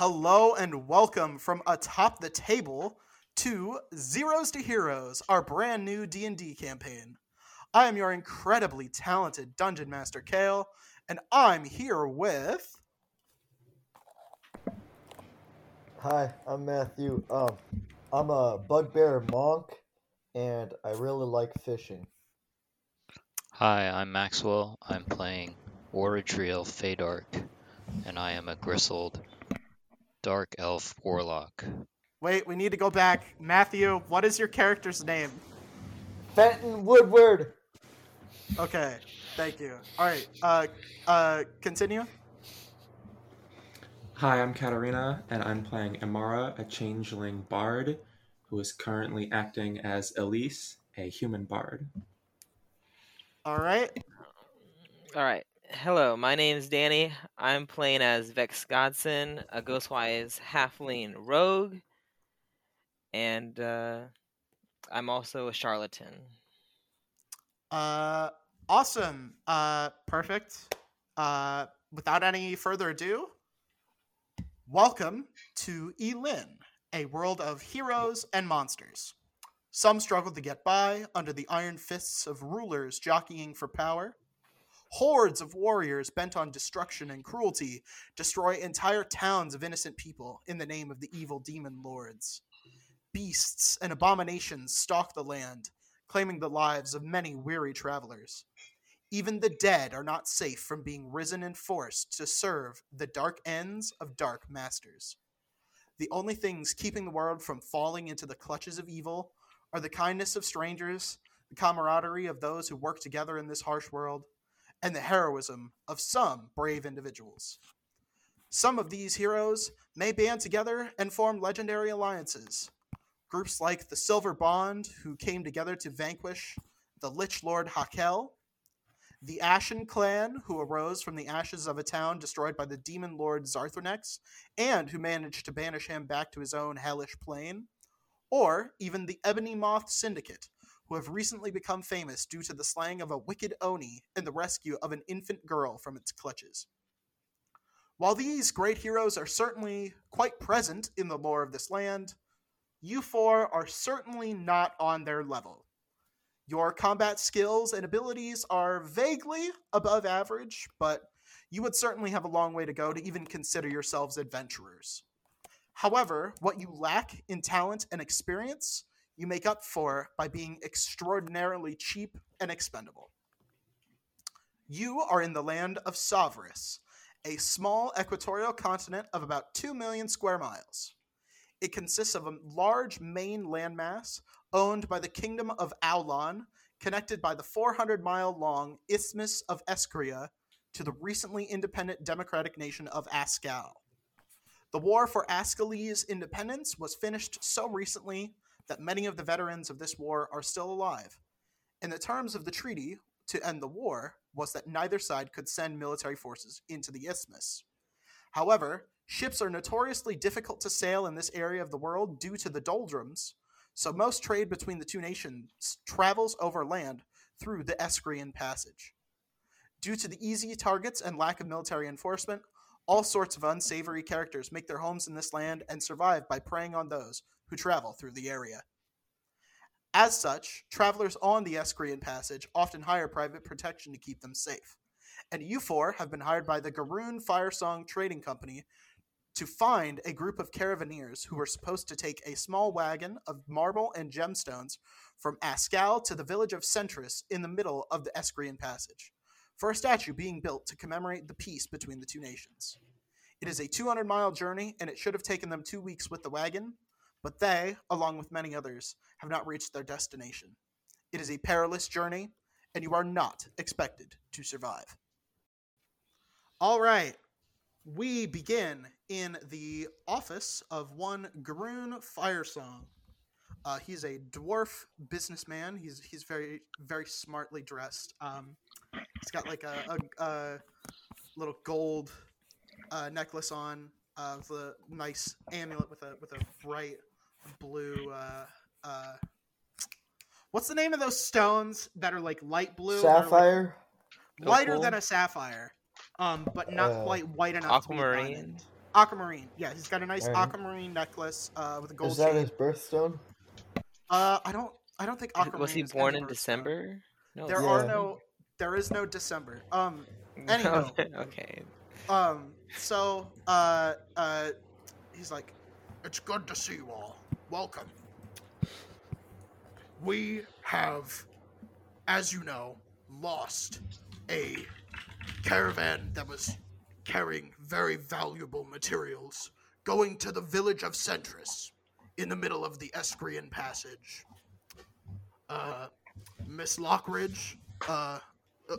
Hello and welcome from atop the table to Zeroes to Heroes, our brand new D&D campaign. I am your incredibly talented Dungeon Master Kale, and I'm here with Hi, I'm Matthew. Um, I'm a bugbear monk, and I really like fishing. Hi, I'm Maxwell. I'm playing Orodriel Faydark, and I am a gristled dark elf warlock. Wait, we need to go back. Matthew, what is your character's name? Fenton Woodword. Okay, thank you. All right, uh, uh, continue. Hi, I'm Katarina, and I'm playing Emmara, a changeling bard who is currently acting as Elise, a human bard. All right. All right. Hello, my name is Danny. I'm playing as Vex Godsend, a Ghostwise halfling rogue, and uh, I'm also a charlatan. Uh, awesome. Uh, perfect. Uh, without any further ado, welcome to Elin, a world of heroes and monsters. Some struggle to get by under the iron fists of rulers jockeying for power. Hordes of warriors bent on destruction and cruelty destroy entire towns of innocent people in the name of the evil demon lords. Beasts and abominations stalk the land, claiming the lives of many weary travelers. Even the dead are not safe from being risen and forced to serve the dark ends of dark masters. The only things keeping the world from falling into the clutches of evil are the kindness of strangers, the camaraderie of those who work together in this harsh world, and the heroism of some brave individuals. Some of these heroes may band together and form legendary alliances. Groups like the Silver Bond, who came together to vanquish the Lich Lord Hakel, the Ashen Clan, who arose from the ashes of a town destroyed by the demon lord Zarthronex, and who managed to banish him back to his own hellish plane, or even the Ebony Moth Syndicate, who have recently become famous due to the slaying of a wicked Oni and the rescue of an infant girl from its clutches. While these great heroes are certainly quite present in the lore of this land, you four are certainly not on their level. Your combat skills and abilities are vaguely above average, but you would certainly have a long way to go to even consider yourselves adventurers. However, what you lack in talent and experience, you make up for by being extraordinarily cheap and expendable. You are in the land of Savris, a small equatorial continent of about 2 million square miles. It consists of a large main landmass owned by the Kingdom of Aulon, connected by the 400 mile long Isthmus of Escria to the recently independent democratic nation of Ascal. The war for Ascalese independence was finished so recently that many of the veterans of this war are still alive. And the terms of the treaty to end the war was that neither side could send military forces into the isthmus. However, ships are notoriously difficult to sail in this area of the world due to the doldrums, so most trade between the two nations travels over land through the Escryan Passage. Due to the easy targets and lack of military enforcement, all sorts of unsavory characters make their homes in this land and survive by preying on those who travel through the area. As such, travelers on the Escryan Passage often hire private protection to keep them safe. And you four have been hired by the Garoon Firesong Trading Company to find a group of caravaneers who were supposed to take a small wagon of marble and gemstones from Ascal to the village of Centris in the middle of the Escryan Passage, for a statue being built to commemorate the peace between the two nations. It is a 200 mile journey, and it should have taken them two weeks with the wagon, but they, along with many others, have not reached their destination. It is a perilous journey, and you are not expected to survive. All right, we begin in the office of one Garoon Firesong. Uh, he's a dwarf businessman. He's he's very very smartly dressed. Um, he's got like a, a, a little gold uh, necklace on uh, with a nice amulet with a with a bright blue. Uh, uh, what's the name of those stones that are like light blue? They're, like, Sapphire. lighter Opal? than a sapphire, um, but not Uh, quite white enough. to be Aquamarine. aquamarine. Yeah, he's got a nice Alright. aquamarine necklace uh, with a gold Is that chain. his birthstone? Uh, I don't. I don't think aquamarine. Was he born any in birthstone. December? No. There Yeah. are no. There is no December. Um. anyhow. okay. Um. So. Uh. Uh. He's like, it's good to see you all. Welcome. We have, as you know, lost a caravan that was carrying very valuable materials going to the village of Centris in the middle of the Escryan Passage. Uh, Miss Lockridge, uh, uh,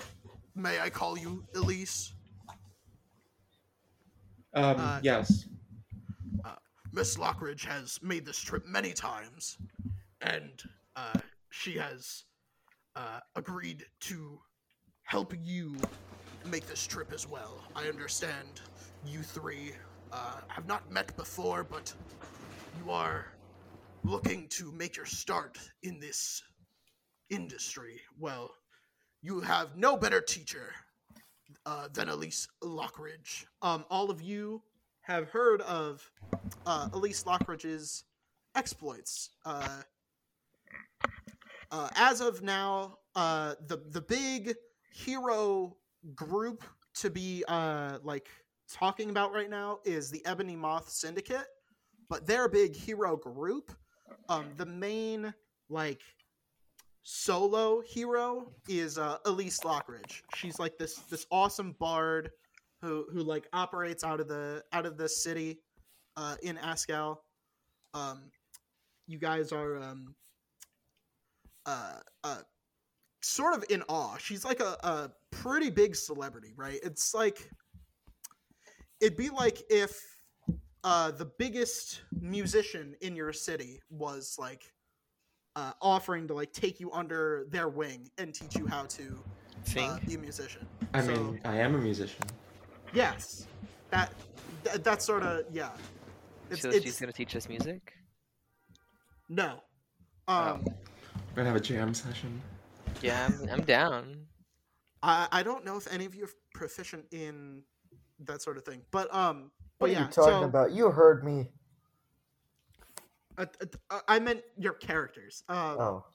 may I call you Elise? Um, Uh, yes. Miss Lockridge has made this trip many times, and uh, she has uh, agreed to help you make this trip as well. I understand you three uh, have not met before, but you are looking to make your start in this industry. Well, you have no better teacher uh, than Elise Lockridge. Um, all of you have heard of uh, Elise Lockridge's exploits. Uh, uh, as of now, uh, the the big hero group to be uh, like talking about right now is the Ebony Moth Syndicate, but their big hero group, um, the main like solo hero is uh, Elise Lockridge. She's like this this awesome bard who who like operates out of the out of the city uh, in Ascal. Um, you guys are um, uh, uh, sort of in awe. She's like a, a pretty big celebrity, right? It's like it'd be like if uh, the biggest musician in your city was like uh, offering to like take you under their wing and teach you how to Sing. uh, be a musician. I so- mean, I am a musician. Yes, that, that that's sort of yeah. It's, so it's she's gonna teach us music. no. Oh. Um, We're gonna have a jam session. Yeah, I'm, I'm down. I I don't know if any of you are proficient in that sort of thing, but um, What but are yeah. you talking so, about? You heard me. Uh, uh, I meant your characters. Um, Oh,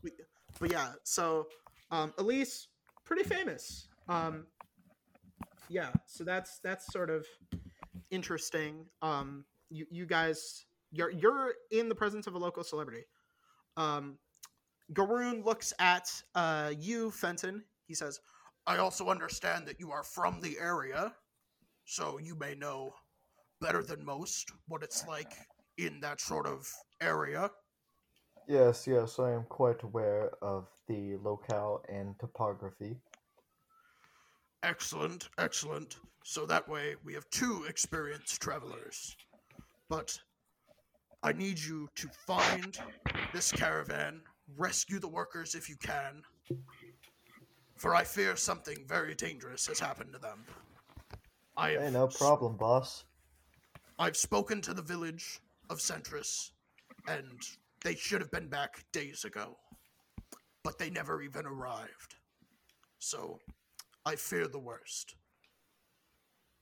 but yeah, so um, Elise, pretty famous. Um, yeah, so that's that's sort of interesting. Um, you you guys, you're you're in the presence of a local celebrity. Um, Garoon looks at uh, you, Fenton. He says, "I also understand that you are from the area, so you may know better than most what it's like in that sort of area." yes, yes, I am quite aware of the locale and topography. Excellent, excellent. So that way we have two experienced travelers. But I need you to find this caravan, rescue the workers if you can, for I fear something very dangerous has happened to them. I have, Hey, no problem, boss. I've spoken to the village of Centris, and they should have been back days ago. But they never even arrived. So, I fear the worst.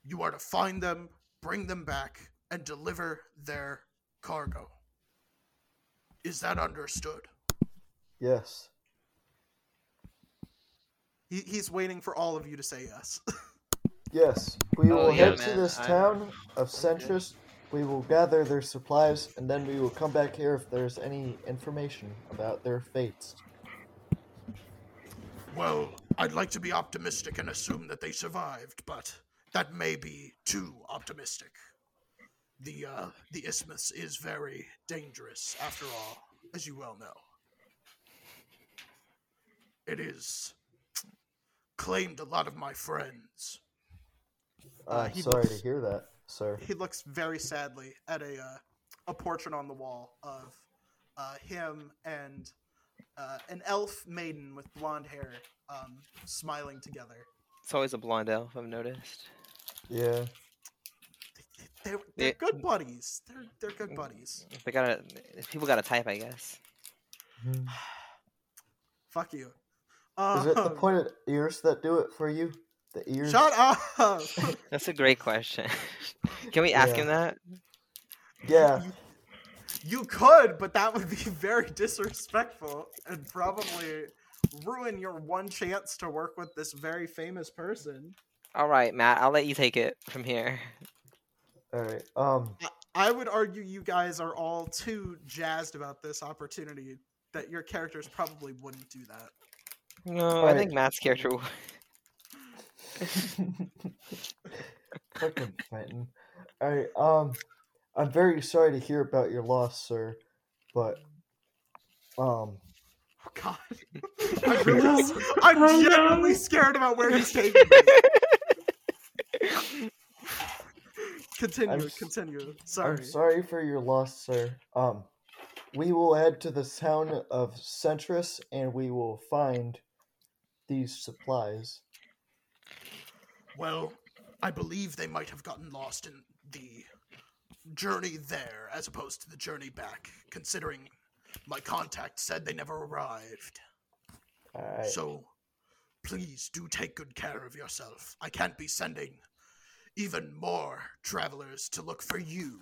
You are to find them, bring them back, and deliver their cargo. Is that understood? Yes. He, he's waiting for all of you to say yes. Yes, we Oh, will yeah, head to this I'm- town of Centris. We will gather their supplies, and then we will come back here if there's any information about their fates. well, I'd like to be optimistic and assume that they survived, but that may be too optimistic. The uh, the isthmus is very dangerous, after all, as you well know. It is claimed a lot of my friends. Uh, I'm sorry to hear that, sir. He looks very sadly at a uh, a portrait on the wall of uh, him and uh, an elf maiden with blonde hair um, smiling together. It's always a blonde elf. I've noticed. Yeah. They're, they're Yeah. good buddies. They're they're good buddies. They gotta. People got a type, I guess. Hmm. Fuck you. Is it the Um, pointed ears that do it for you? The ears. Shut up. That's a great question. Can we ask him that? Yeah. You could, but that would be very disrespectful and probably ruin your one chance to work with this very famous person. All right, Matt. I'll let you take it from here. All right. Um. I would argue you guys are all too jazzed about this opportunity that your characters probably wouldn't do that. No, I think Matt's character. would. Fucking Fenton. All right. Um. I'm very sorry to hear about your loss, sir, but um. Oh God, I'm really, I'm Oh, no. genuinely scared about where he's taking me. Continue, I'm continue. Sorry. I'm sorry for your loss, sir. Um, we will head to the town of Centris and we will find these supplies. Well, I believe they might have gotten lost in the journey there as opposed to the journey back, considering my contact said they never arrived. Alright. So, please do take good care of yourself. I can't be sending even more travelers to look for you.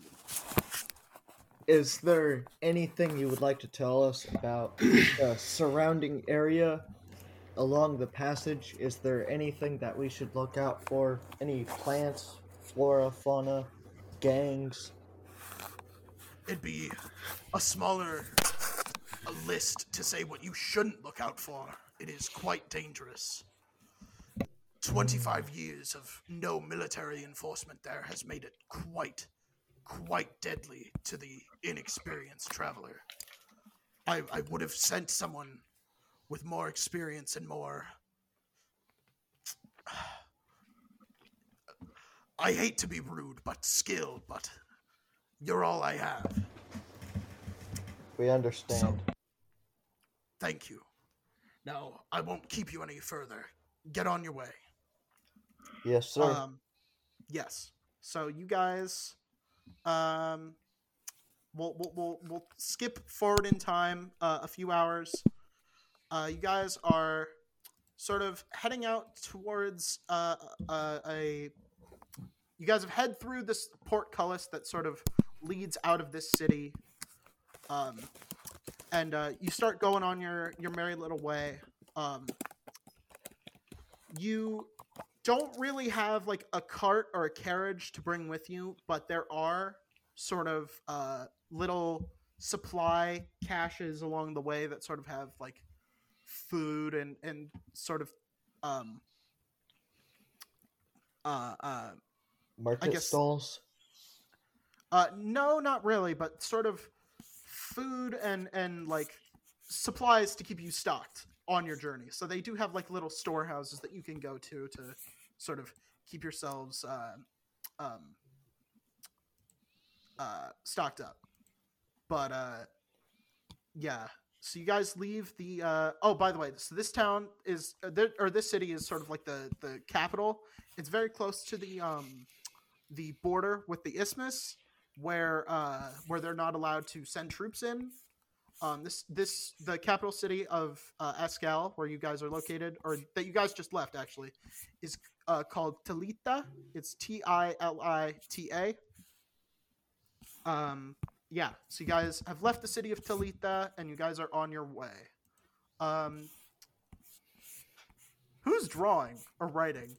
Is there anything you would like to tell us about the surrounding area along the passage? Is there anything that we should look out for? Any plants, flora, fauna, gangs? It'd be a smaller a list to say what you shouldn't look out for. It is quite dangerous. 25 years of no military enforcement there has made it quite, quite deadly to the inexperienced traveler. I, I would have sent someone with more experience and more. I hate to be rude, but skill, but you're all I have. We understand. Thank you. Now, I won't keep you any further. Get on your way. yes, sir. Um, yes. So you guys, um, we'll we'll we'll, we'll skip forward in time uh, a few hours. Uh, you guys are sort of heading out towards uh, uh, a. You guys have head through this portcullis that sort of leads out of this city, um, and uh, you start going on your your merry little way. Um, you don't really have like a cart or a carriage to bring with you, but there are sort of uh, little supply caches along the way that sort of have like food and and sort of um uh uh Market guess- stalls. uh no not really but sort of food and and like supplies to keep you stocked on your journey. So they do have like little storehouses that you can go to to sort of keep yourselves uh, um uh stocked up. But uh yeah so you guys leave the uh oh by the way so this town is uh, or this city is sort of like the the capital. It's very close to the um the border with the isthmus where uh where they're not allowed to send troops in. Um this this the capital city of uh Ascal where you guys are located or that you guys just left actually is uh called Talita. It's T I L I T A. Um yeah so you guys have left the city of Talita and you guys are on your way um who's drawing or writing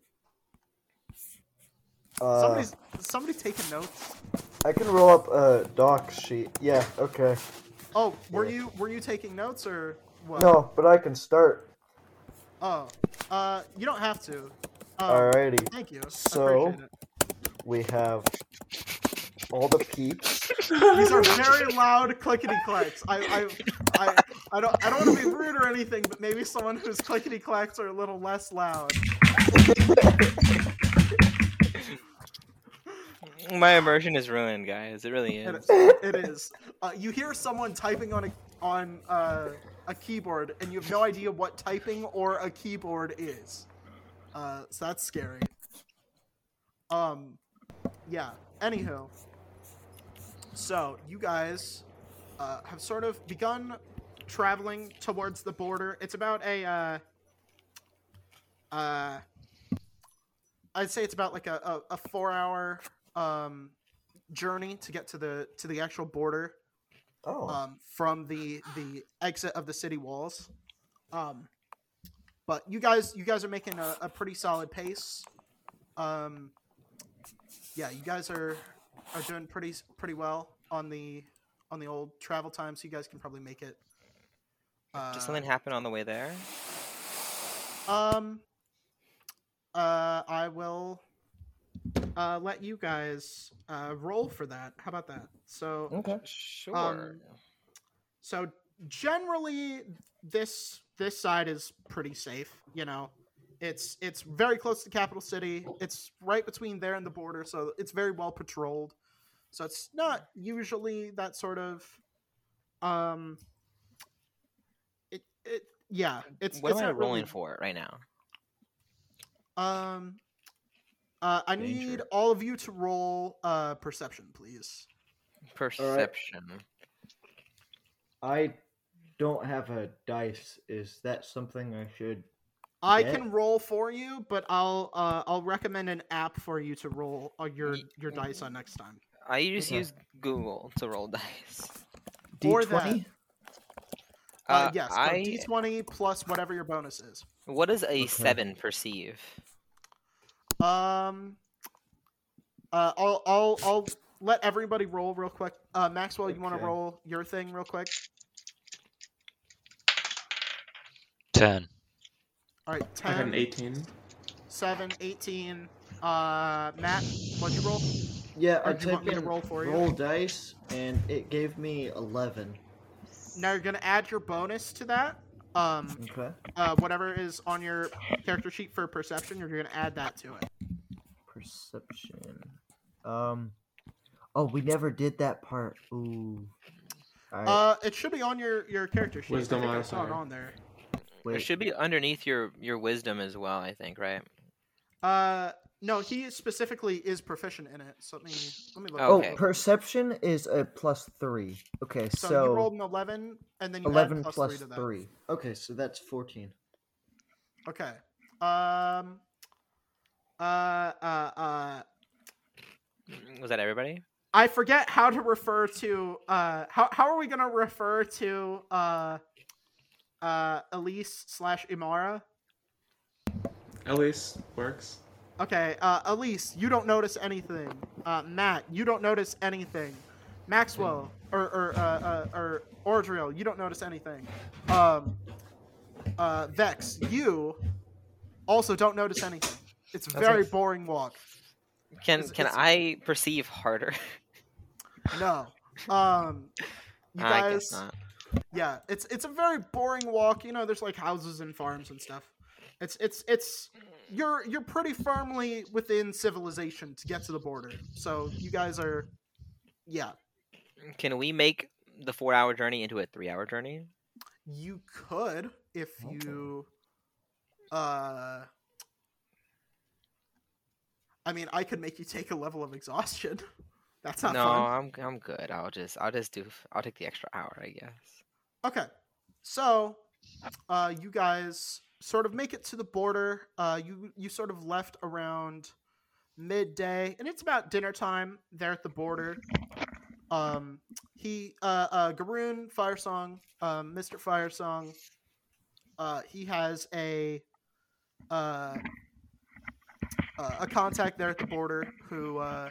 Uh, somebody's somebody taking notes I can roll up a doc sheet. Yeah, okay. Oh, were Yeah. you were you taking notes or what? No, but I can start. Oh, uh, you don't have to. Um, Alrighty. Thank you. So- We have all the peeps. These are very loud clickety clacks. I, I, I, I don't, I don't want to be rude or anything, but maybe someone whose clickety clacks are a little less loud. My immersion is ruined, guys. It really It, is. it is. Uh, you hear someone typing on a on uh, a keyboard, and you have no idea what typing or a keyboard is. Uh, so that's scary. Um, yeah. Anywho, so you guys uh, have sort of begun traveling towards the border. It's about a uh, uh, I'd say it's about like a, a, a four hour um, journey to get to the to the actual border Oh, um, from the the exit of the city walls. Um, but you guys, you guys are making a, a pretty solid pace. Um, yeah, you guys are are doing pretty pretty well on the on the old travel time, so you guys can probably make it. Uh, Did something happen on the way there? um, uh, I will uh, let you guys uh, roll for that. How about that? So okay. Sure. Um, so generally this this side is pretty safe you know it's it's very close to capital city it's right between there and the border so it's very well patrolled so it's not usually that sort of um it it yeah it's what it's am I not rolling really- for right now? um uh i need all of you to roll uh perception please Perception. I don't have a dice. Is that something I should? I Yeah. can roll for you, but I'll uh, I'll recommend an app for you to roll uh, your your dice on next time. I just Okay. use Google to roll dice. Or D that. twenty. Uh, Uh, yes, so I d20 plus whatever your bonus is. what does a Okay. seven perceive? Um, uh, I'll I'll I'll let everybody roll real quick. Uh, Maxwell, you want to roll your thing real quick? Ten. All right, I have an 10, 18. 7, 18. Uh, Matt, what'd you roll? Yeah, Or I do you want me to roll for you? roll dice, and it gave me eleven. Now you're gonna add your bonus to that. Um, Okay. uh, whatever is on your character sheet for perception, you're gonna add that to it. Perception. Um. Oh, we never did that part. Ooh. Alright, Uh, it should be on your your character sheet. Wisdom I think I saw it on there. It should be underneath your your wisdom as well. I think, right? Uh, no, he specifically is proficient in it. So let me let me look. Oh, Okay. perception is a plus three. Okay, So, so, you rolled an eleven, and then you eleven add plus, plus three to three. Okay, so that's fourteen. Okay. Um. Uh. Uh. Uh. Was that everybody? I forget how to refer to. Uh. How How are we gonna refer to? Uh. Uh. Elise slash Emmara. Elise works. Okay, uh, Elise, you don't notice anything. Uh, Matt, you don't notice anything. Maxwell or or uh, uh, or Ordriel, you don't notice anything. Um, uh, Vex, you also don't notice anything. It's a Okay. very boring walk. Can It's- can it's- I perceive harder? No. Um, you I guys, guess not. yeah, it's it's a very boring walk. You know, there's like houses and farms and stuff. It's it's it's you're you're pretty firmly within civilization to get to the border. So you guys are, yeah. Can we make the four hour journey into a three hour journey? You could if Okay. you uh I mean, I could make you take a level of exhaustion. That's not no, fun. I'm I'm good. I'll just I'll just do I'll take the extra hour, I guess. Okay. So, uh you guys sort of make it to the border. Uh you you sort of left around midday and it's about dinner time there at the border. Um he uh uh Garoon Firesong, um Mr. Firesong uh he has a uh uh, a contact there at the border who uh,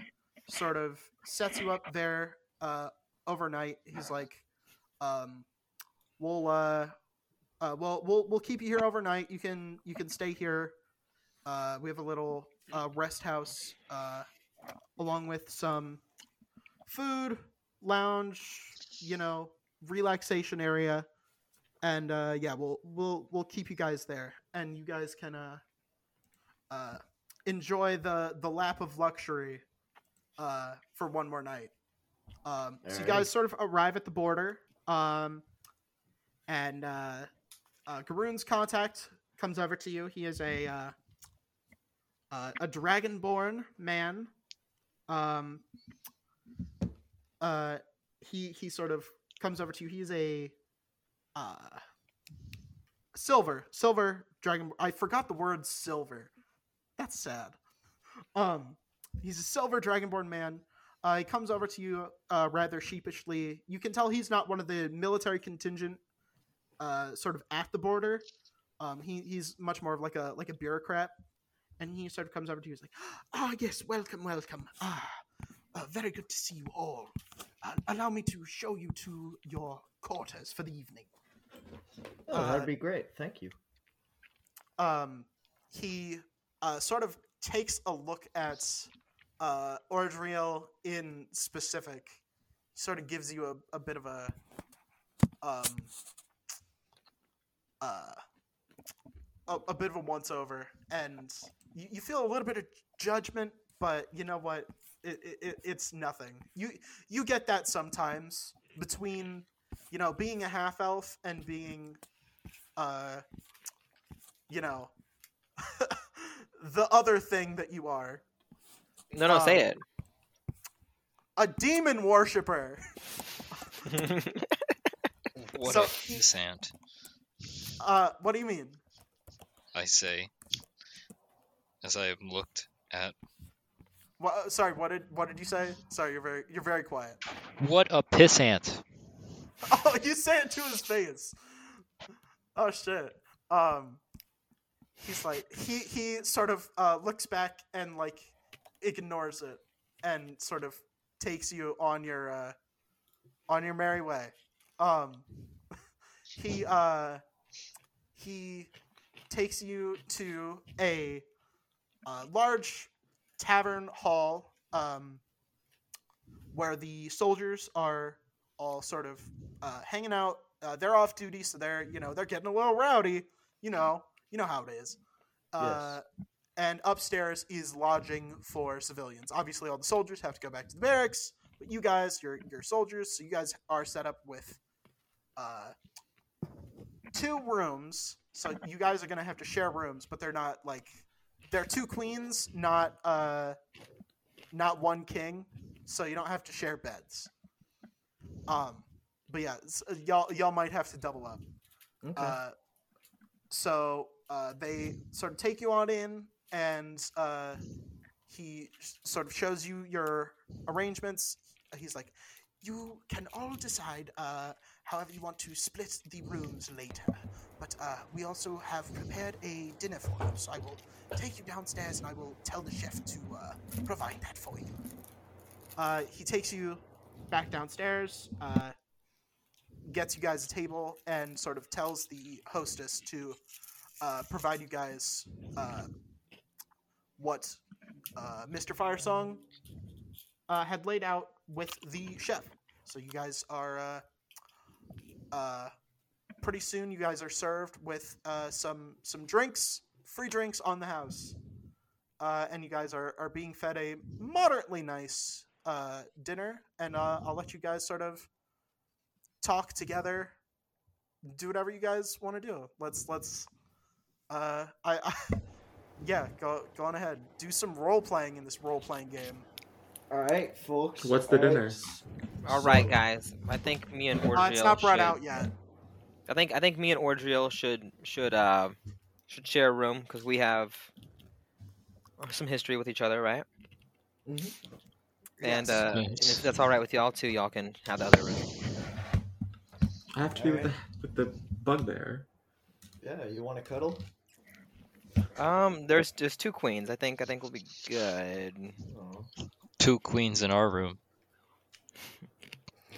sort of sets you up there uh, overnight. He's like, um, "We'll, uh, uh, well, we'll we'll keep you here overnight. You can you can stay here. Uh, we have a little uh, rest house uh, along with some food, lounge, you know, relaxation area." And uh, yeah, we'll we'll we'll keep you guys there, and you guys can uh, uh, enjoy the the lap of luxury uh, for one more night. Um, so you guys sort of arrive at the border, um, and uh, uh, Garoon's contact comes over to you. He is a uh, uh, a dragonborn man. Um, uh, he he sort of comes over to you. He's a uh, silver silver dragon. I forgot the word silver. That's sad. Um, he's a silver dragonborn man. Uh, he comes over to you uh, rather sheepishly. You can tell he's not one of the military contingent, uh, sort of at the border. Um, he, he's much more of like a like a bureaucrat, and he sort of comes over to you. He's like, "Ah, yes, welcome, welcome. Ah, uh, very good to see you all. Uh, allow me to show you to your quarters for the evening." Oh, Uh, that'd be great. Thank you. um, he uh, sort of takes a look at uh, Ordriel in specific, sort of gives you a, a bit of a um, uh, a, a bit of a once over, and you, you feel a little bit of judgment, but you know what? It, it, it, it's nothing. You you get that sometimes between you know being a half elf and being uh you know the other thing that you are No, no, say it. a demon worshiper it. What So a he- pissant, uh what do you mean? I say, as I have looked at. what, sorry what did what did you say? Sorry you're very you're very quiet. What a pissant! oh you say it to his face. Oh shit. Um he's like he he sort of uh looks back and like ignores it and sort of takes you on your uh on your merry way. Um he uh he takes you to a uh, large tavern hall um where the soldiers are all sort of uh, hanging out. Uh, they're off duty so they're you know they're getting a little rowdy you know you know how it is. Uh, and upstairs is lodging for civilians. Obviously all the soldiers have to go back to the barracks but you guys you're, you're soldiers so you guys are set up with uh, two rooms so you guys are gonna have to share rooms but they're not like they're two queens not uh not one king so you don't have to share beds um but yeah y'all y'all might have to double up Okay. uh, so uh, they sort of take you on in, and uh, he sort of shows you your arrangements. He's like, "You can all decide uh, however you want to split the rooms later, but uh, we also have prepared a dinner for you. So I will take you downstairs, and I will tell the chef to uh, provide that for you." Uh, he takes you back downstairs. Uh, gets you guys a table and sort of tells the hostess to uh, provide you guys uh, what Mr. Firesong had laid out with the chef. So you guys are uh, pretty soon. You guys are served with uh, some some drinks, free drinks on the house, uh, and you guys are, are being fed a moderately nice uh, dinner. And uh, I'll let you guys sort of talk together do whatever you guys want to do let's let's uh I, I yeah go go on ahead do some role playing in this role playing game all right, folks. What's the all right, dinner? s- All right, guys. I think me and Ordriel uh, it's not brought should, out yet I think I think me and Ordriel should should uh should share a room because we have some history with each other, right? Mhm. And Yes. uh, and if that's all right with y'all too, y'all can have the other room. I have to be with the, with the bugbear. Yeah, you want to cuddle? Um, there's there's two queens. I think I think we'll be good. Oh. Two queens in our room.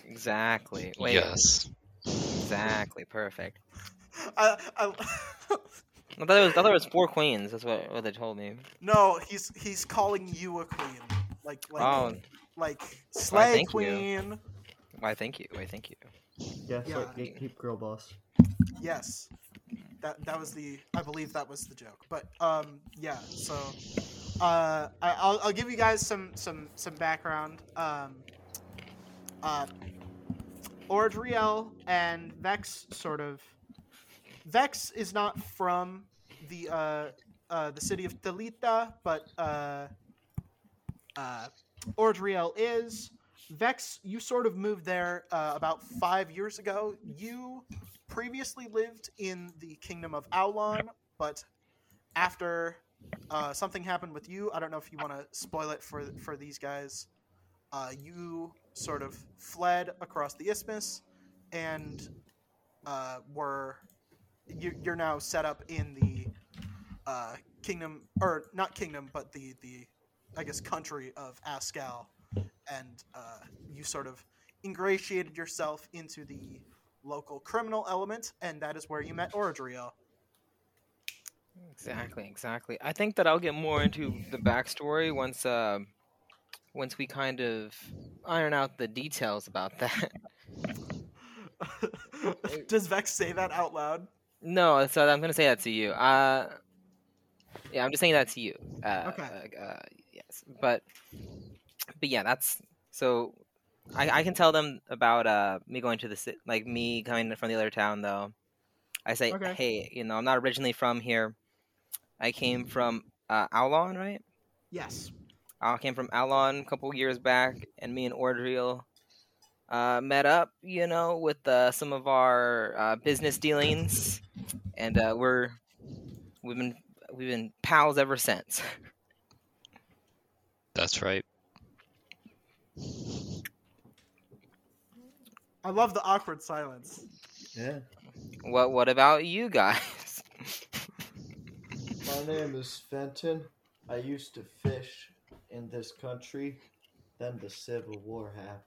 Exactly. Wait. Yes. Exactly. Perfect. I, I, I thought it was I thought it was four queens. That's what what they told me. no he's he's calling you a queen like like Oh, like slay thank you. queen why? Thank you. Why? Thank you. Yeah, it's Yeah. like gatekeep girl boss. yes that that was the i believe that was the joke but um yeah so uh I, I'll, I'll give you guys some some some background um uh ordriel and vex sort of vex is not from the uh uh the city of Talita, but uh uh ordriel is. Vex you sort of moved there uh, about five years ago. You previously lived in the kingdom of Aulon, but after uh, something happened with you. I don't know if you want to spoil it for for these guys. Uh, you sort of fled across the isthmus, and uh, were you, you're now set up in the uh, kingdom, or not kingdom, but the the I guess country of Ascal, and uh, you sort of ingratiated yourself into the local criminal element, and that is where you met Orodriel. Exactly, exactly. I think that I'll get more into the backstory once uh, once we kind of iron out the details about that. Does Vex say that out loud? no, so I'm gonna say that to you. Uh, yeah, I'm just saying that to you. Uh, Okay. Uh, uh, yes, but but yeah, that's so. I, I can tell them about uh me going to the ci- like me coming from the other town though. I say, Okay. hey, you know, I'm not originally from here. I came from uh, Aulon, right? Yes. I came from Aulon a couple years back, and me and Ordriel uh, met up, you know, with uh, some of our uh, business dealings, and uh, we're we've been we've been pals ever since. That's right. I love the awkward silence. Yeah. what what about you guys? My name is Fenton. I used to fish in this country. Then the Civil War happened.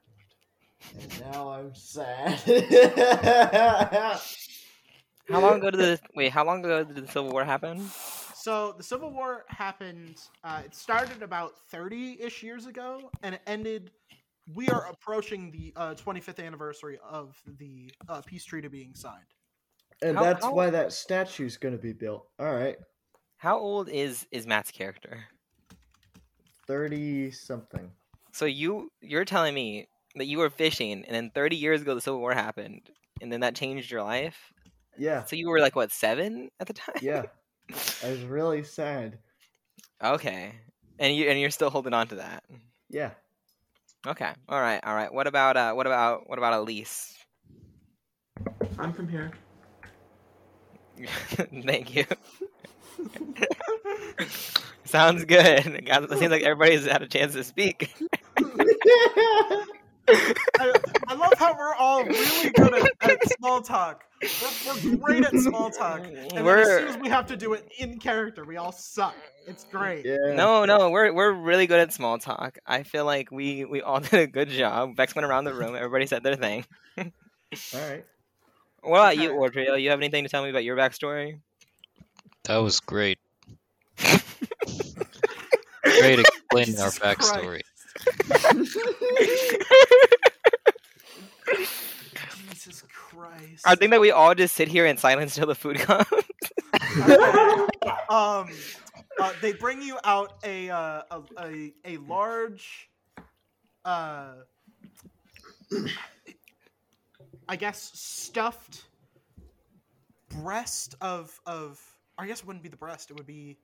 And now I'm sad. how long ago did the wait? How long ago did the Civil War happen? So the Civil War happened. Uh, it started about thirty-ish years ago, and it ended. We are approaching the uh, 25th anniversary of the uh, peace treaty being signed. And How- that's how- why that statue's gonna be built. Alright. How old is is Matt's character? 30 something. So you you're telling me that you were fishing, and then 30 years ago the Civil War happened, and then that changed your life. Yeah. So you were like what seven at the time? Yeah. I was really sad. Okay. And you and you're still holding on to that. Yeah. Okay. All right. All right. What about uh what about what about Elise? I'm from here. Thank you. Sounds good. God, It seems like everybody's had a chance to speak. I, I love how we're all really good at, at small talk. We're, we're great at small talk, and then as soon as we have to do it in character, we all suck. It's great. yeah. no, no, we're we're really good at small talk. I feel like we we all did a good job. Vex went around the room. Everybody said their thing. Alright. What about you, Okay. Ordrio? You have anything to tell me about your backstory? That was great. Great explaining our Jesus Christ. backstory. Jesus Christ. I think that we all just sit here in silence till the food comes. um, uh, they bring you out a uh, a, a a large, uh, I guess stuffed breast of of. I guess it wouldn't be the breast. It would be.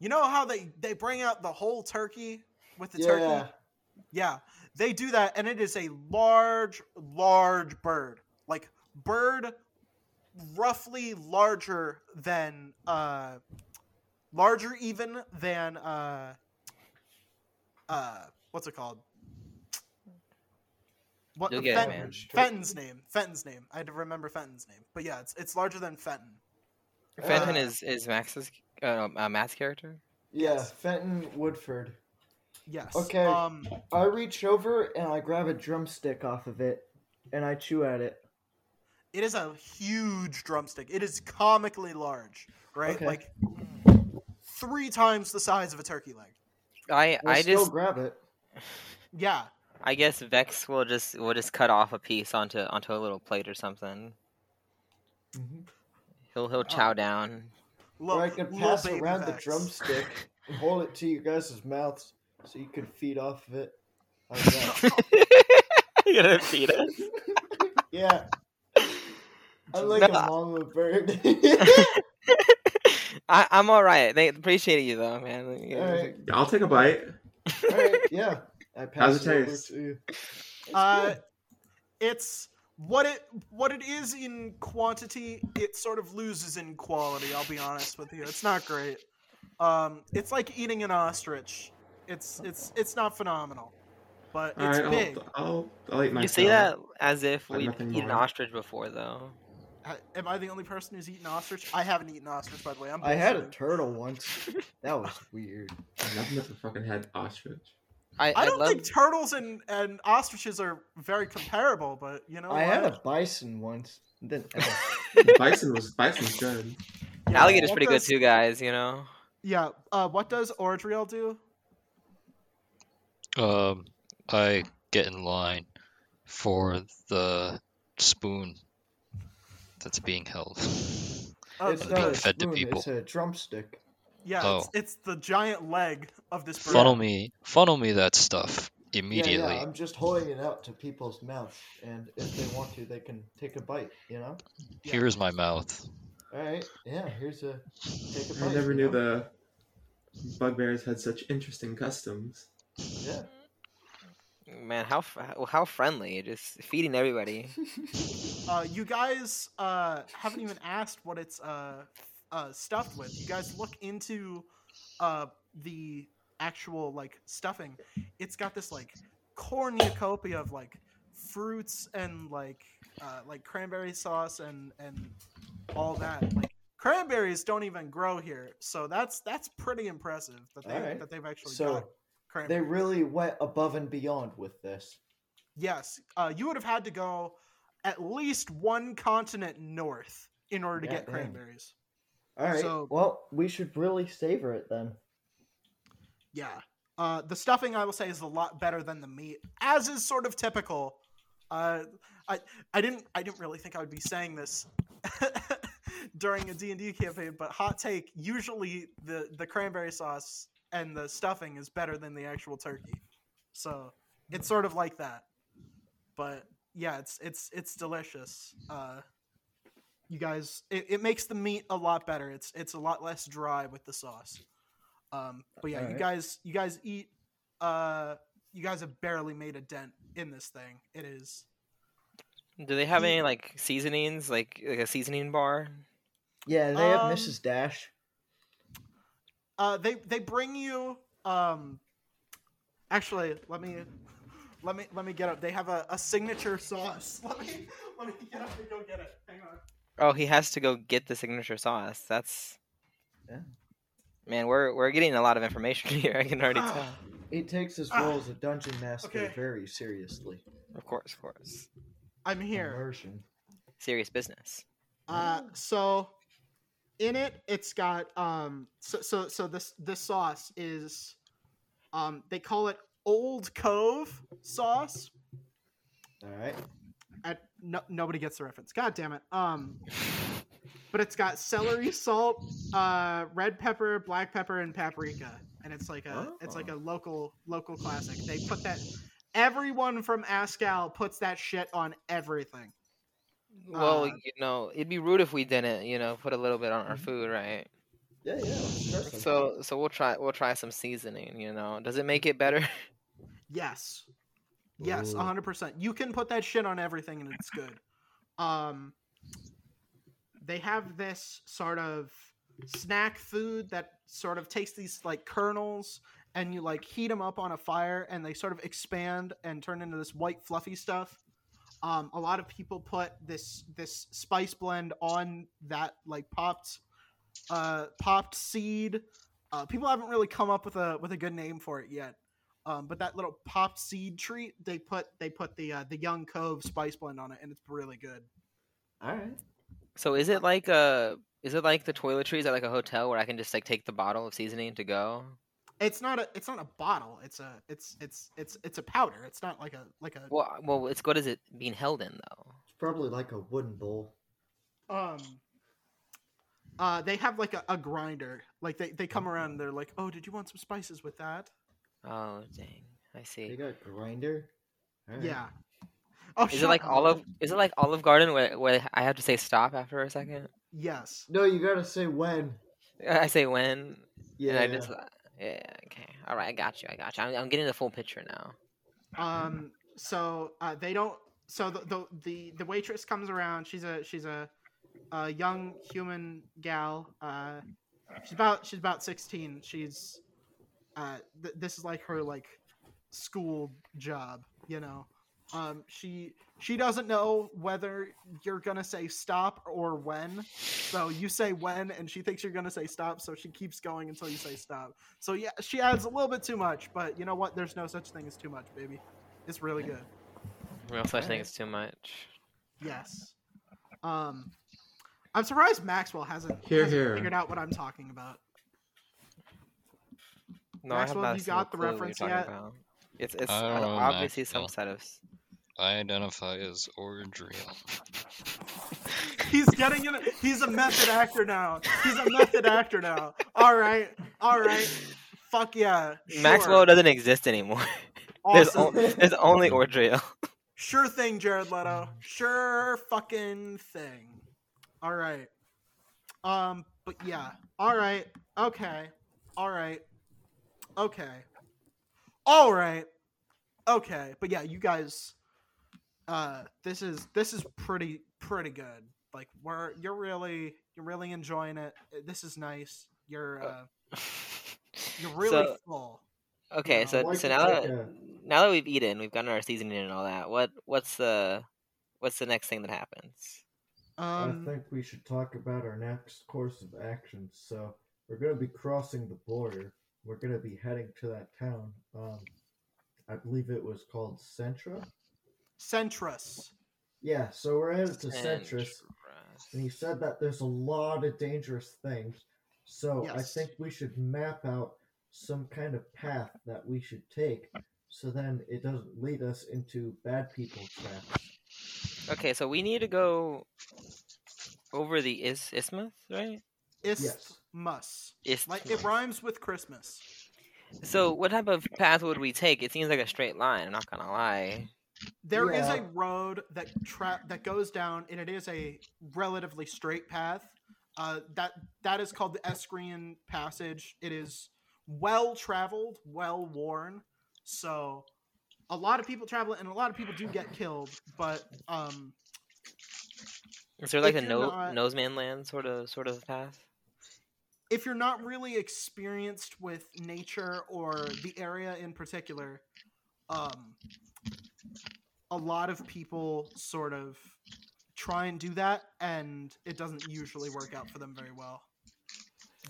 You know how they they bring out the whole turkey with the Yeah. turkey. Yeah, they do that, and it is a large, large bird. Like bird, roughly larger than, uh, larger even than, uh, uh, what's it called? What You'll get it, man. Fenton's name. Fenton's name. I had to remember Fenton's name, but yeah, it's it's larger than Fenton. Fenton Uh, is is Max's uh, uh, Matt's character. Yeah, Yes. Fenton Woodford. Yes. Okay. Um. I reach over and I grab a drumstick off of it and I chew at it. It is a huge drumstick. It is comically large, right? Okay. Like three times the size of a turkey leg. I I I still just grab it. Yeah. I guess Vex will just will just cut off a piece onto onto a little plate or something. Mhm. He'll he'll chow down. Little, or I can pass baby around the drumstick and hold it to you guys' mouths so you can feed off of it. You're gonna feed it? yeah. I'm like No. a mama bird. I, I'm all right. They appreciate you though, man. You- Alright. Yeah, I'll take a bite. Alright, yeah. I pass How's it it taste? to you. It's Uh, good. it's what it what it is in quantity. It sort of loses in quality. I'll be honest with you. It's not great. Um, it's like eating an ostrich. It's it's it's not phenomenal, but All it's right, big. I'll, I'll, I'll eat my. You say that as if we've eaten more. ostrich before, though. Ha- Am I the only person who's eaten ostrich? I haven't eaten ostrich, by the way. I'm I had a turtle once. That was weird. I've never fucking had ostrich. I, I don't love, think turtles and, and ostriches are very comparable, but you know. I had a bison once. Then Bison was bison's good. Yeah, alligator's pretty does- good too, guys. You know. Yeah. Uh, what does Orodriel do? Um, I get in line for the spoon that's being held. Uh, it's the- being a fed to people. it's a drumstick. yeah, Oh. it's, it's the giant leg of this bird. Funnel me, funnel me that stuff immediately. yeah, I'm just holding it out to people's mouths, and if they want to, they can take a bite. You know. Yeah. Here's my mouth. All right. Yeah. Here's a take a bite. I never knew know? the bugbears had such interesting customs. Yeah. Man, how how friendly! Just feeding everybody. Uh, you guys uh, haven't even asked what it's uh, uh, stuffed with. You guys look into uh, the actual like stuffing. It's got this like cornucopia of like fruits and like uh, like cranberry sauce and and all that. Like cranberries don't even grow here, so that's that's pretty impressive that they Alright. that they've actually So got they really went above and beyond with this. Yes, uh, you would have had to go at least one continent north in order to Yeah, get cranberries. All right. So- well, we should really savor it then. Yeah. Uh, the stuffing, I will say, is a lot better than the meat, as is sort of typical. Uh, I I didn't I didn't really think I would be saying this during a D and D campaign, but hot take: usually the the cranberry sauce and the stuffing is better than the actual turkey. So it's sort of like that. But yeah, it's it's it's delicious. Uh, you guys, it, it makes the meat a lot better. It's it's a lot less dry with the sauce. Um, but yeah, you guys, you guys eat. Uh, you guys have barely made a dent in this thing. It is. Do they have any like seasonings, like like a seasoning bar? Yeah, they have Um, Mrs. Dash. Uh, they they bring you. Um, actually, let me. Let me let me get up. They have a, a signature sauce. Let me let me get up and go get it. Hang on. Oh, he has to go get the signature sauce. That's Yeah. man, we're we're getting a lot of information here. I can already tell. He takes his Ah, role as a dungeon master okay. very seriously. Of course, of course. I'm here. Immersion. Serious business. Uh, so in it, it's got um. So so so this this sauce is, um. They call it Old Cove sauce. All right. I, no, nobody gets the reference. God damn it. Um. But it's got celery, salt, uh, red pepper, black pepper, and paprika, and it's like a it's like a local local classic. They put that. Everyone from Ascal puts that shit on everything. Well, Uh, you know, it'd be rude if we didn't, you know, put a little bit on our Mhm. food, right? Yeah, yeah. let's try some. So, so we'll try we'll try some seasoning. You know, does it make it better? Yes. Yes, Ooh. 100%. You can put that shit on everything and it's good. Um they have this sort of snack food that sort of takes these like kernels and you like heat them up on a fire and they sort of expand and turn into this white fluffy stuff. Um, a lot of people put this this spice blend on that like popped uh, popped seed. Uh, people haven't really come up with a with a good name for it yet. Um, but that little popped seed treat, they put they put the uh, the Young Cove spice blend on it, and it's really good. All right. So is it like uh is it like the toiletries at like a hotel where I can just like take the bottle of seasoning to go? It's not a it's not a bottle. It's a it's it's it's it's a powder. It's not like a like a Well, well, it's what is it being held in though? It's probably like a wooden bowl. um. Uh, they have like a, a grinder. Like they, they come around and they're like, "Oh, did you want some spices with that?" Oh dang, I see. They see. got grinder. All right. Yeah. Oh, Is it like up. Olive? Is it like Olive Garden where where I have to say stop after a second? Yes. No, you gotta say when. I say when, Yeah. and I just uh, yeah okay. All right, I got you. I got you. I'm, I'm getting the full picture now. um so uh, they don't so the, the the the waitress comes around she's a she's a, a young human gal uh she's about she's about 16 she's uh th- this is like her like school job you know um she she doesn't know whether you're gonna say stop or when so you say when and she thinks you're gonna say stop so she keeps going until you say stop so yeah she adds a little bit too much but you know what there's no such thing as too much baby it's really good Real such thing is too much. yes um i'm surprised maxwell hasn't, Here, hasn't here. figured out what i'm talking about No, I have Maxwell, not have you got the reference yet? about. It's it's I don't know, obviously some Maxwell. set of. S- I identify as Orodriel. He's getting in. He's a method actor now. He's a method actor now. All right, all right. Fuck yeah. Sure. Maxwell doesn't exist anymore. There's, o- there's only Orodriel. Sure thing, Jared Leto. Sure fucking thing. All right. Um, but yeah. All right. Okay. All right. Okay. All right. Okay. But yeah, you guys uh this is this is pretty pretty good. Like we're you're really you're really enjoying it. This is nice. You're uh you're really So- full. Okay, I'd so so now that a- now that we've eaten, we've gotten our seasoning and all that. What what's the what's the next thing that happens? Um I think we should talk about our next course of action. So we're gonna be crossing the border. We're gonna be heading to that town. Um, I believe it was called Centra. Centris. Yeah, so we're headed to Centris, Centris. and he said that there's a lot of dangerous things. So I think we should map out some kind of path that we should take, so then it doesn't lead us into bad people traps. Okay, so we need to go over the is isthmus, right? Isthmus. Is Like it rhymes with Christmas. so what type of path would we take? It seems like a straight line. I'm not gonna lie. There is a road that tra- that goes down, and it is a relatively straight path. Uh, that that is called the Escryan Passage. It is well traveled, well worn. So a lot of people travel it, and a lot of people do get killed. But um, Is there like a you're no not- noseman land sort of sort of path? if you're not really experienced with nature or the area in particular, um, a lot of people sort of try and do that, and it doesn't usually work out for them very well.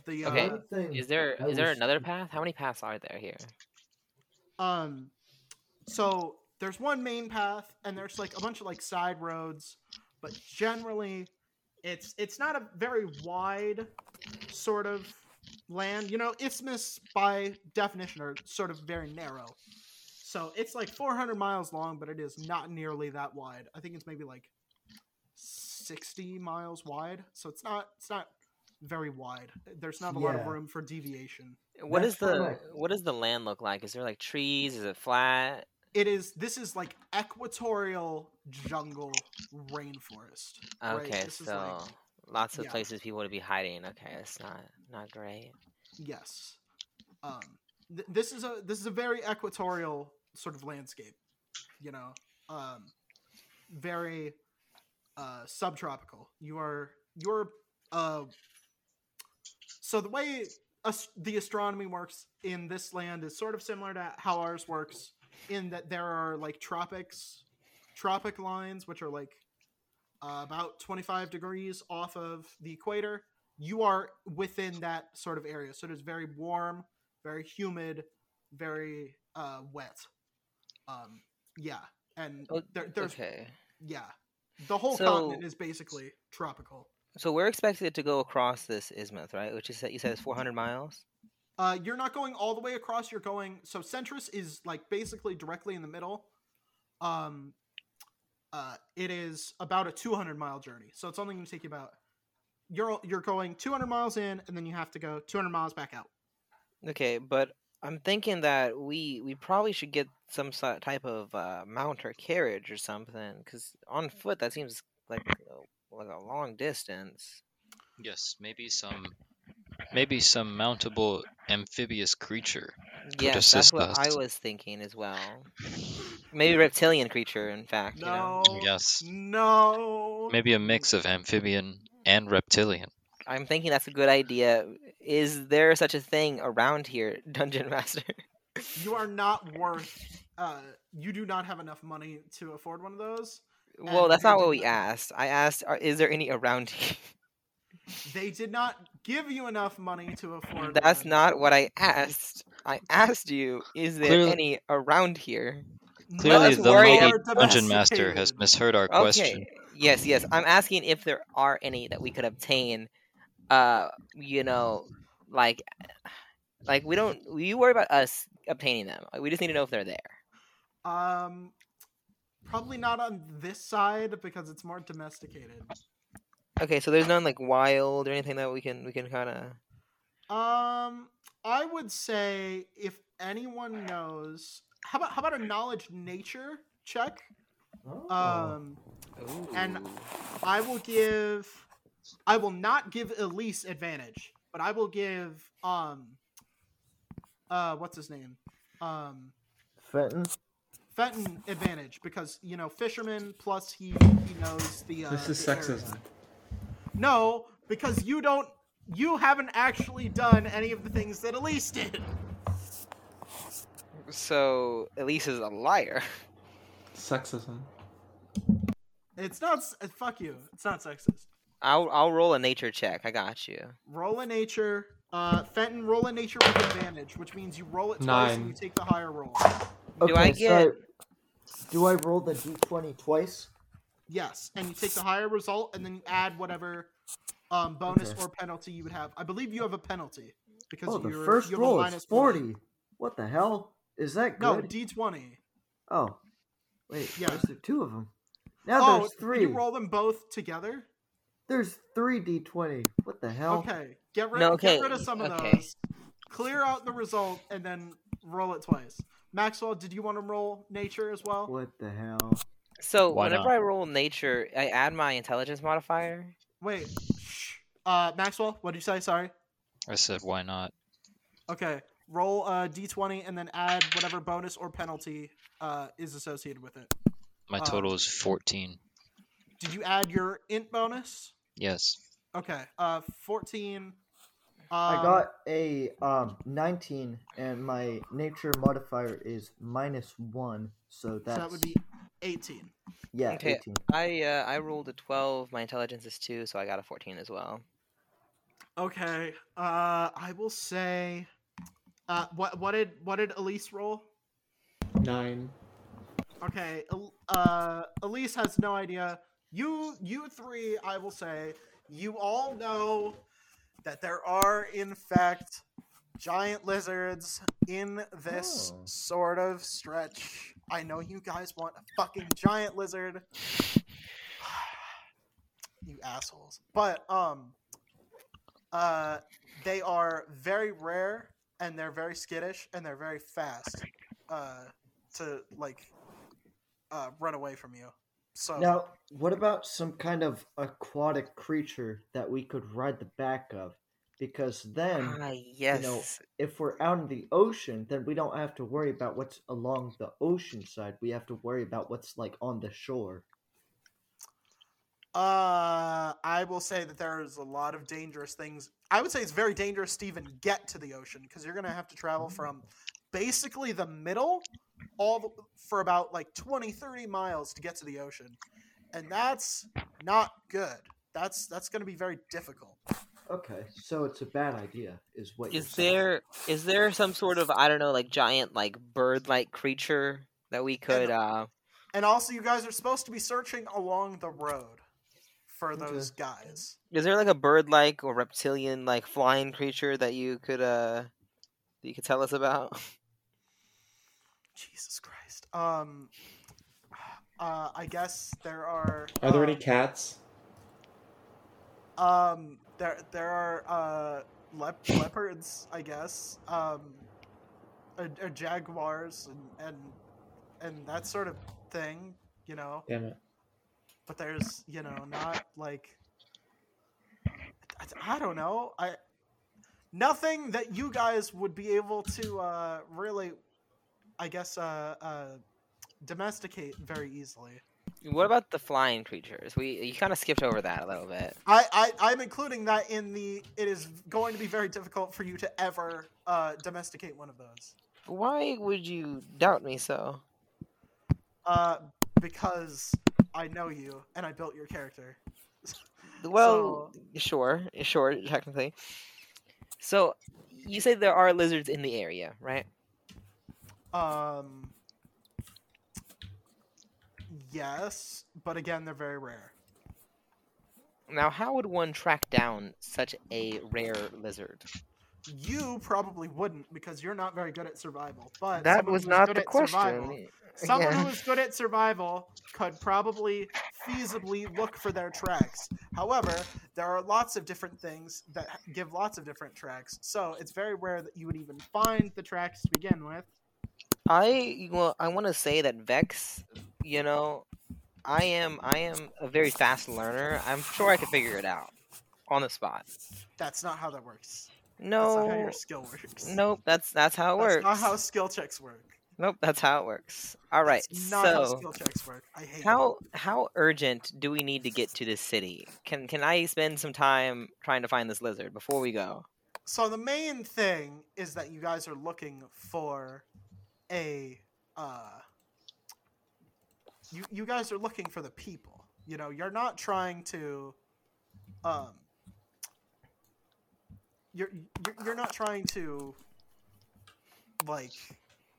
The Okay, uh, thing Is there is I is there another path? How many paths are there here? um, so there's one main path, and there's like a bunch of like side roads, but generally, it's it's not a very wide sort of land. You know, isthmus by definition are sort of very narrow. So it's like 400 miles long, but it is not nearly that wide. I think it's maybe like 60 miles wide. So it's not it's not very wide. There's not a lot of room for deviation. What That's is the correct. what does the land look like? Is there like trees? Is it flat? It is this is like equatorial jungle rainforest. right? Okay, This is so like- lots of yeah. places people to be hiding. Okay, it's not not great. Yes. Um, th- this is a this is a very equatorial sort of landscape. You know, um, very uh, subtropical. You are you're uh. So the way the astronomy works in this land is sort of similar to how ours works, in that there are like tropics, tropic lines, which are like uh, about 25 degrees off of the equator you are within that sort of area. So it is very warm, very humid, very uh, wet. Um, yeah, and Oh, there, there's Okay, yeah, the whole So- continent is basically tropical. so we're expected to go across this isthmus, right? Which is that you said is 400 miles. Uh, you're not going all the way across. You're going so Centris is like basically directly in the middle. Um, uh, it is about a 200 mile journey, so it's only going to take you about. You're you're going 200 miles in, and then you have to go 200 miles back out. Okay, but I'm thinking that we we probably should get some sort type of uh, mount or carriage or something, because on foot that seems like a, like a long distance. Yes, maybe some maybe some mountable amphibious creature. Yes, that's assist what I was thinking as well. Maybe reptilian creature, in fact. You know? No. Yes. No. Maybe a mix of amphibian and reptilian. I'm thinking that's a good idea. is there such a thing around here, Dungeon Master? You are not worth. Uh, you do not have enough money to afford one of those. well, that's not what we asked. I asked, are, is there any around here? They did not give you enough money to afford. That's one. not what I asked. I asked you, is there Clearly- any around here? Clearly, us the worry mighty dungeon master has misheard our question. Yes, yes. I'm asking if there are any that we could obtain. Uh, you know, like, like we don't. You worry about us obtaining them. Like, we just need to know if they're there. Um, probably not on this side because it's more domesticated. Okay, so there's none like wild or anything that we can we can kind of. Um, I would say if anyone knows, how about how about a knowledge nature check? Oh. Um, And- I will give, I will not give Elise advantage, but I will give um, uh, what's his name, um, Fenton. Fenton advantage because you know fisherman plus he he knows the. Uh, This is the area. sexism. No, because you don't. You haven't actually done any of the things that Elise did. So Elise is a liar. Sexism. It's not. Fuck you. It's not sexist. I'll I'll roll a nature check. I got you. Roll a nature. Uh, Fenton, roll a nature with advantage, which means you roll it twice and you take the higher roll. Do I get- do I roll the d20 twice? Yes, and you take the higher result, and then you add whatever um, bonus Okay. or penalty you would have. I believe you have a penalty because Oh, the you're, first you roll is minus one. 40. What the hell? Is that No. D twenty. oh. Wait, Yeah. there's two of them? Now Oh, there's three. you roll them both together. There's three d20. What the hell? Okay, get rid, No, okay, get rid of some of okay. those. Clear out the result and then roll it twice. Maxwell, did you want to roll nature as well? What the hell? So Why whenever not? I roll nature, I add my intelligence modifier. Wait, shh. Uh, Maxwell, what did you say? Sorry. I said, why not? Okay, roll a d20 and then add whatever bonus or penalty uh, is associated with it. My Uh, total is 14. Did you add your int bonus? Yes. Okay, uh, 14. Um, I got a um 19 and my nature modifier is minus 1, so So that would be 18. yeah, Okay. 18. I uh, I rolled a twelve. My intelligence is two, so I got a fourteen as well. Okay, uh, I will say. Uh, what what did what did Elise roll? Nine. Okay, uh, Elise has no idea. You you three, I will say, you all know that there are in fact giant lizards in this Oh. sort of stretch. I know you guys want a fucking giant lizard. you assholes. But um uh they are very rare and they're very skittish and they're very fast uh to like uh run away from you. So Now, what about some kind of aquatic creature that we could ride the back of? Because then, Ah, yes. if we're out in the ocean, then we don't have to worry about what's along the ocean side. We have to worry about what's like on the shore. Uh, I will say that there's a lot of dangerous things. I would say it's very dangerous to even get to the ocean because you're gonna have to travel from basically the middle all the, for about like 20 30 miles to get to the ocean and that's not good that's that's going to be very difficult Okay, so it's a bad idea, is what you're Is saying. there is there some sort of I don't know like giant like bird like creature that we could uh and also you guys are supposed to be searching along the road for Okay. those guys is there like a bird like or reptilian like flying creature that you could uh that you could tell us about? jesus christ um uh i guess there are Are there any um, cats? Um, there there are uh lep- leopards, I guess. Um, or, or jaguars and and and that sort of thing, you know. Damn it. But there's you know not like I, I don't know I nothing that you guys would be able to uh really I guess uh uh domesticate very easily. What about the flying creatures? We you kind of skipped over that a little bit. I, I I'm including that in the. It is going to be very difficult for you to ever uh, domesticate one of those. Why would you doubt me so? Uh, because I know you and I built your character. Well, sure, sure, technically. So, you say there are lizards in the area, right? Um. Yes, but again, they're very rare. Now, how would one track down such a rare lizard? You probably wouldn't because you're not very good at survival. But That was not the question. survival- Someone Yeah. who is good at survival could probably feasibly look for their tracks. However, there are lots of different things that give lots of different tracks, so it's very rare that you would even find the tracks to begin with. I well, I want to say that Vex, you know, I am I am a very fast learner. I'm sure I could figure it out on the spot. That's not how that works. No, That's No, not how your skill works. nope. That's that's how it That's works. not how skill checks work. Nope, that's how it works. All right. That's not how so skill checks work. I hate it. how how urgent do we need to get to this city? Can can I spend some time trying to find this lizard before we go? So the main thing is that you guys are looking for a uh you you guys are looking for the people. You know, you're not trying to um you're you're, not trying to like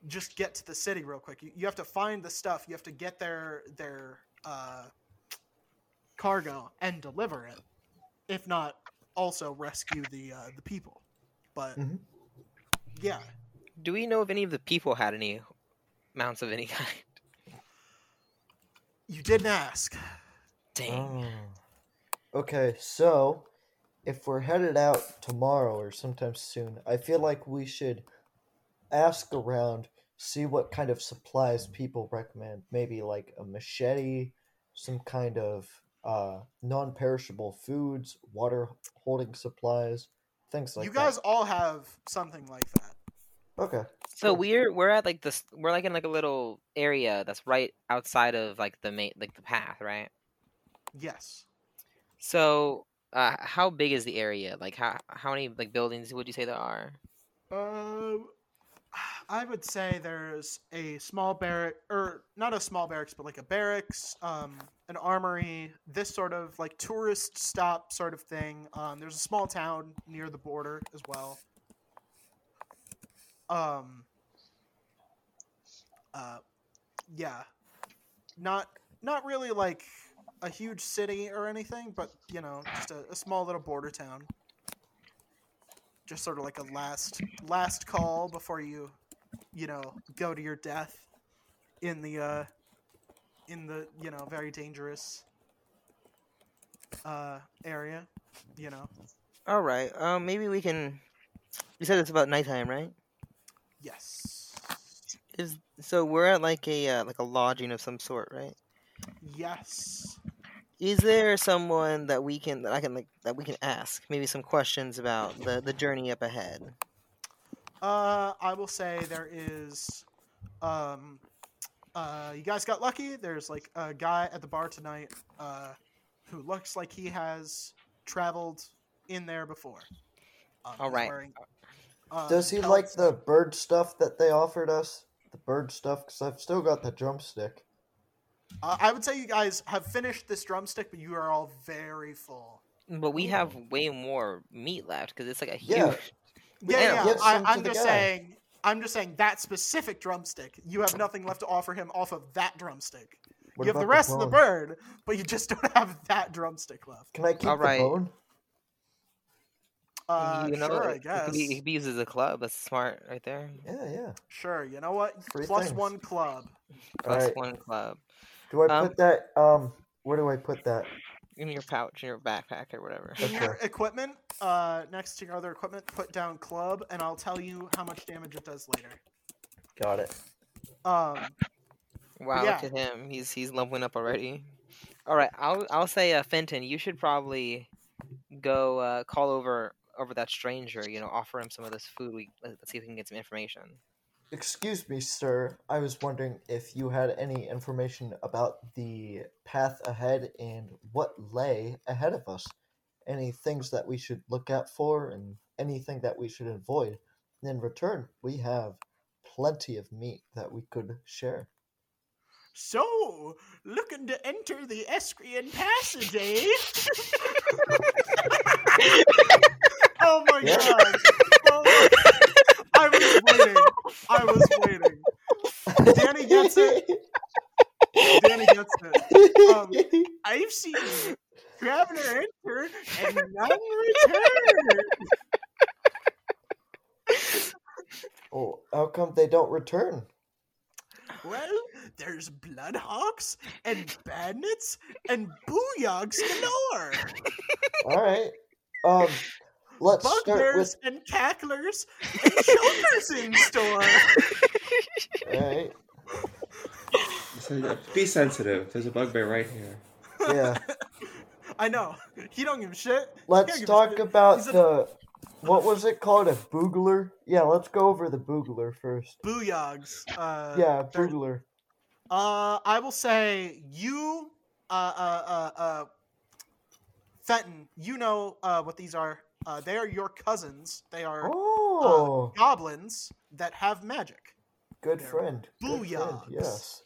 just get to the city real quick. You, you have to find the stuff. You have to get their their uh cargo and deliver it. If not also rescue the uh, the people. But Mhm. yeah, Do we know if any of the people had any mounts of any kind? you didn't ask. Dang. Oh. Okay, so if we're headed out tomorrow or sometime soon, I feel like we should ask around, see what kind of supplies people recommend. Maybe like a machete, some kind of uh, non-perishable foods, water holding supplies, things like that. you that. guys all have something like that. Okay. So Cool. we're we're at like this we're like in like a little area that's right outside of like the main like the path, right? Yes. So uh, how big is the area? Like how how many like buildings would you say there are? Um I would say there's a small barrack, or not a small barracks, but like a barracks, um, an armory, this sort of like tourist stop sort of thing. Um, there's a small town near the border as well. Um. Uh, yeah, not not really like a huge city or anything, but you know, just a, a small little border town just sort of like a last last call before you you know go to your death in the uh in the you know very dangerous uh area you know All right. Um, maybe we can. You said it's about nighttime, right? Yes Is so we're at like a uh, like a lodging of some sort, right? yes Is there someone that we can that I can like that we can ask? Maybe some questions about the the journey up ahead. uh i will say there is um uh you guys got lucky there's like a guy at the bar tonight uh who looks like he has traveled in there before um, All right. wearing, uh, Does he like the bird stuff that they offered us? The bird stuff, because I've still got the drumstick. Uh, I would say you guys have finished this drumstick, but you are all very full. But we have way more meat left because it's like a huge. Yeah. Yeah, Yeah, yeah. I, I'm just guy. saying. I'm just saying that specific drumstick. You have nothing left to offer him off of that drumstick. What you have the about rest of the bird, but you just don't have that drumstick left. Can I keep Alright. the bone? Uh, you know, sure, I guess. be, it could be used as a club. That's smart, right there. Yeah, yeah. Sure. You know what? Plus things. one club. Plus Alright. one club Do I Um, put that? Um, where do I put that? in your pouch, in your backpack, or whatever. In your equipment, uh, next to your other equipment, put down club, and I'll tell you how much damage it does later. Got it. Um, Wow, yeah. look at him. He's he's leveling up already. All right, I'll I'll say uh, Fenton, you should probably go uh, call over over that stranger. You know, offer him some of this food. We let- let's see if we can get some information. excuse me, sir. I was wondering if you had any information about the path ahead and what lay ahead of us. Any things that we should look out for and anything that we should avoid. In return, we have plenty of meat that we could share. So, looking to enter the Escryan Passage, eh? oh my Yeah. god. Oh, I was waiting. I was waiting. Danny gets it. Danny gets it. Um, I've seen Traveler enter and none return. Oh, how come they don't return? Well, there's Bloodhawks and Bandits and Booyahgs galore. All right. Um, let's start Bugbears with. and Cacklers and Chokers in store. All right. Uh, be sensitive. There's a bugbear right here. Yeah. I know. He don't give a shit. Let's talk shit. about He's a- the. What was it called? A boogler? Yeah, let's go over the boogler first. Booyahgs. Uh, Yeah, boogler. Uh, I will say you, uh, uh, uh, uh, Fenton, you know uh, what these are. Uh, they are your cousins. They are Oh, goblins that have magic. good they're friend. Good friend. Yes.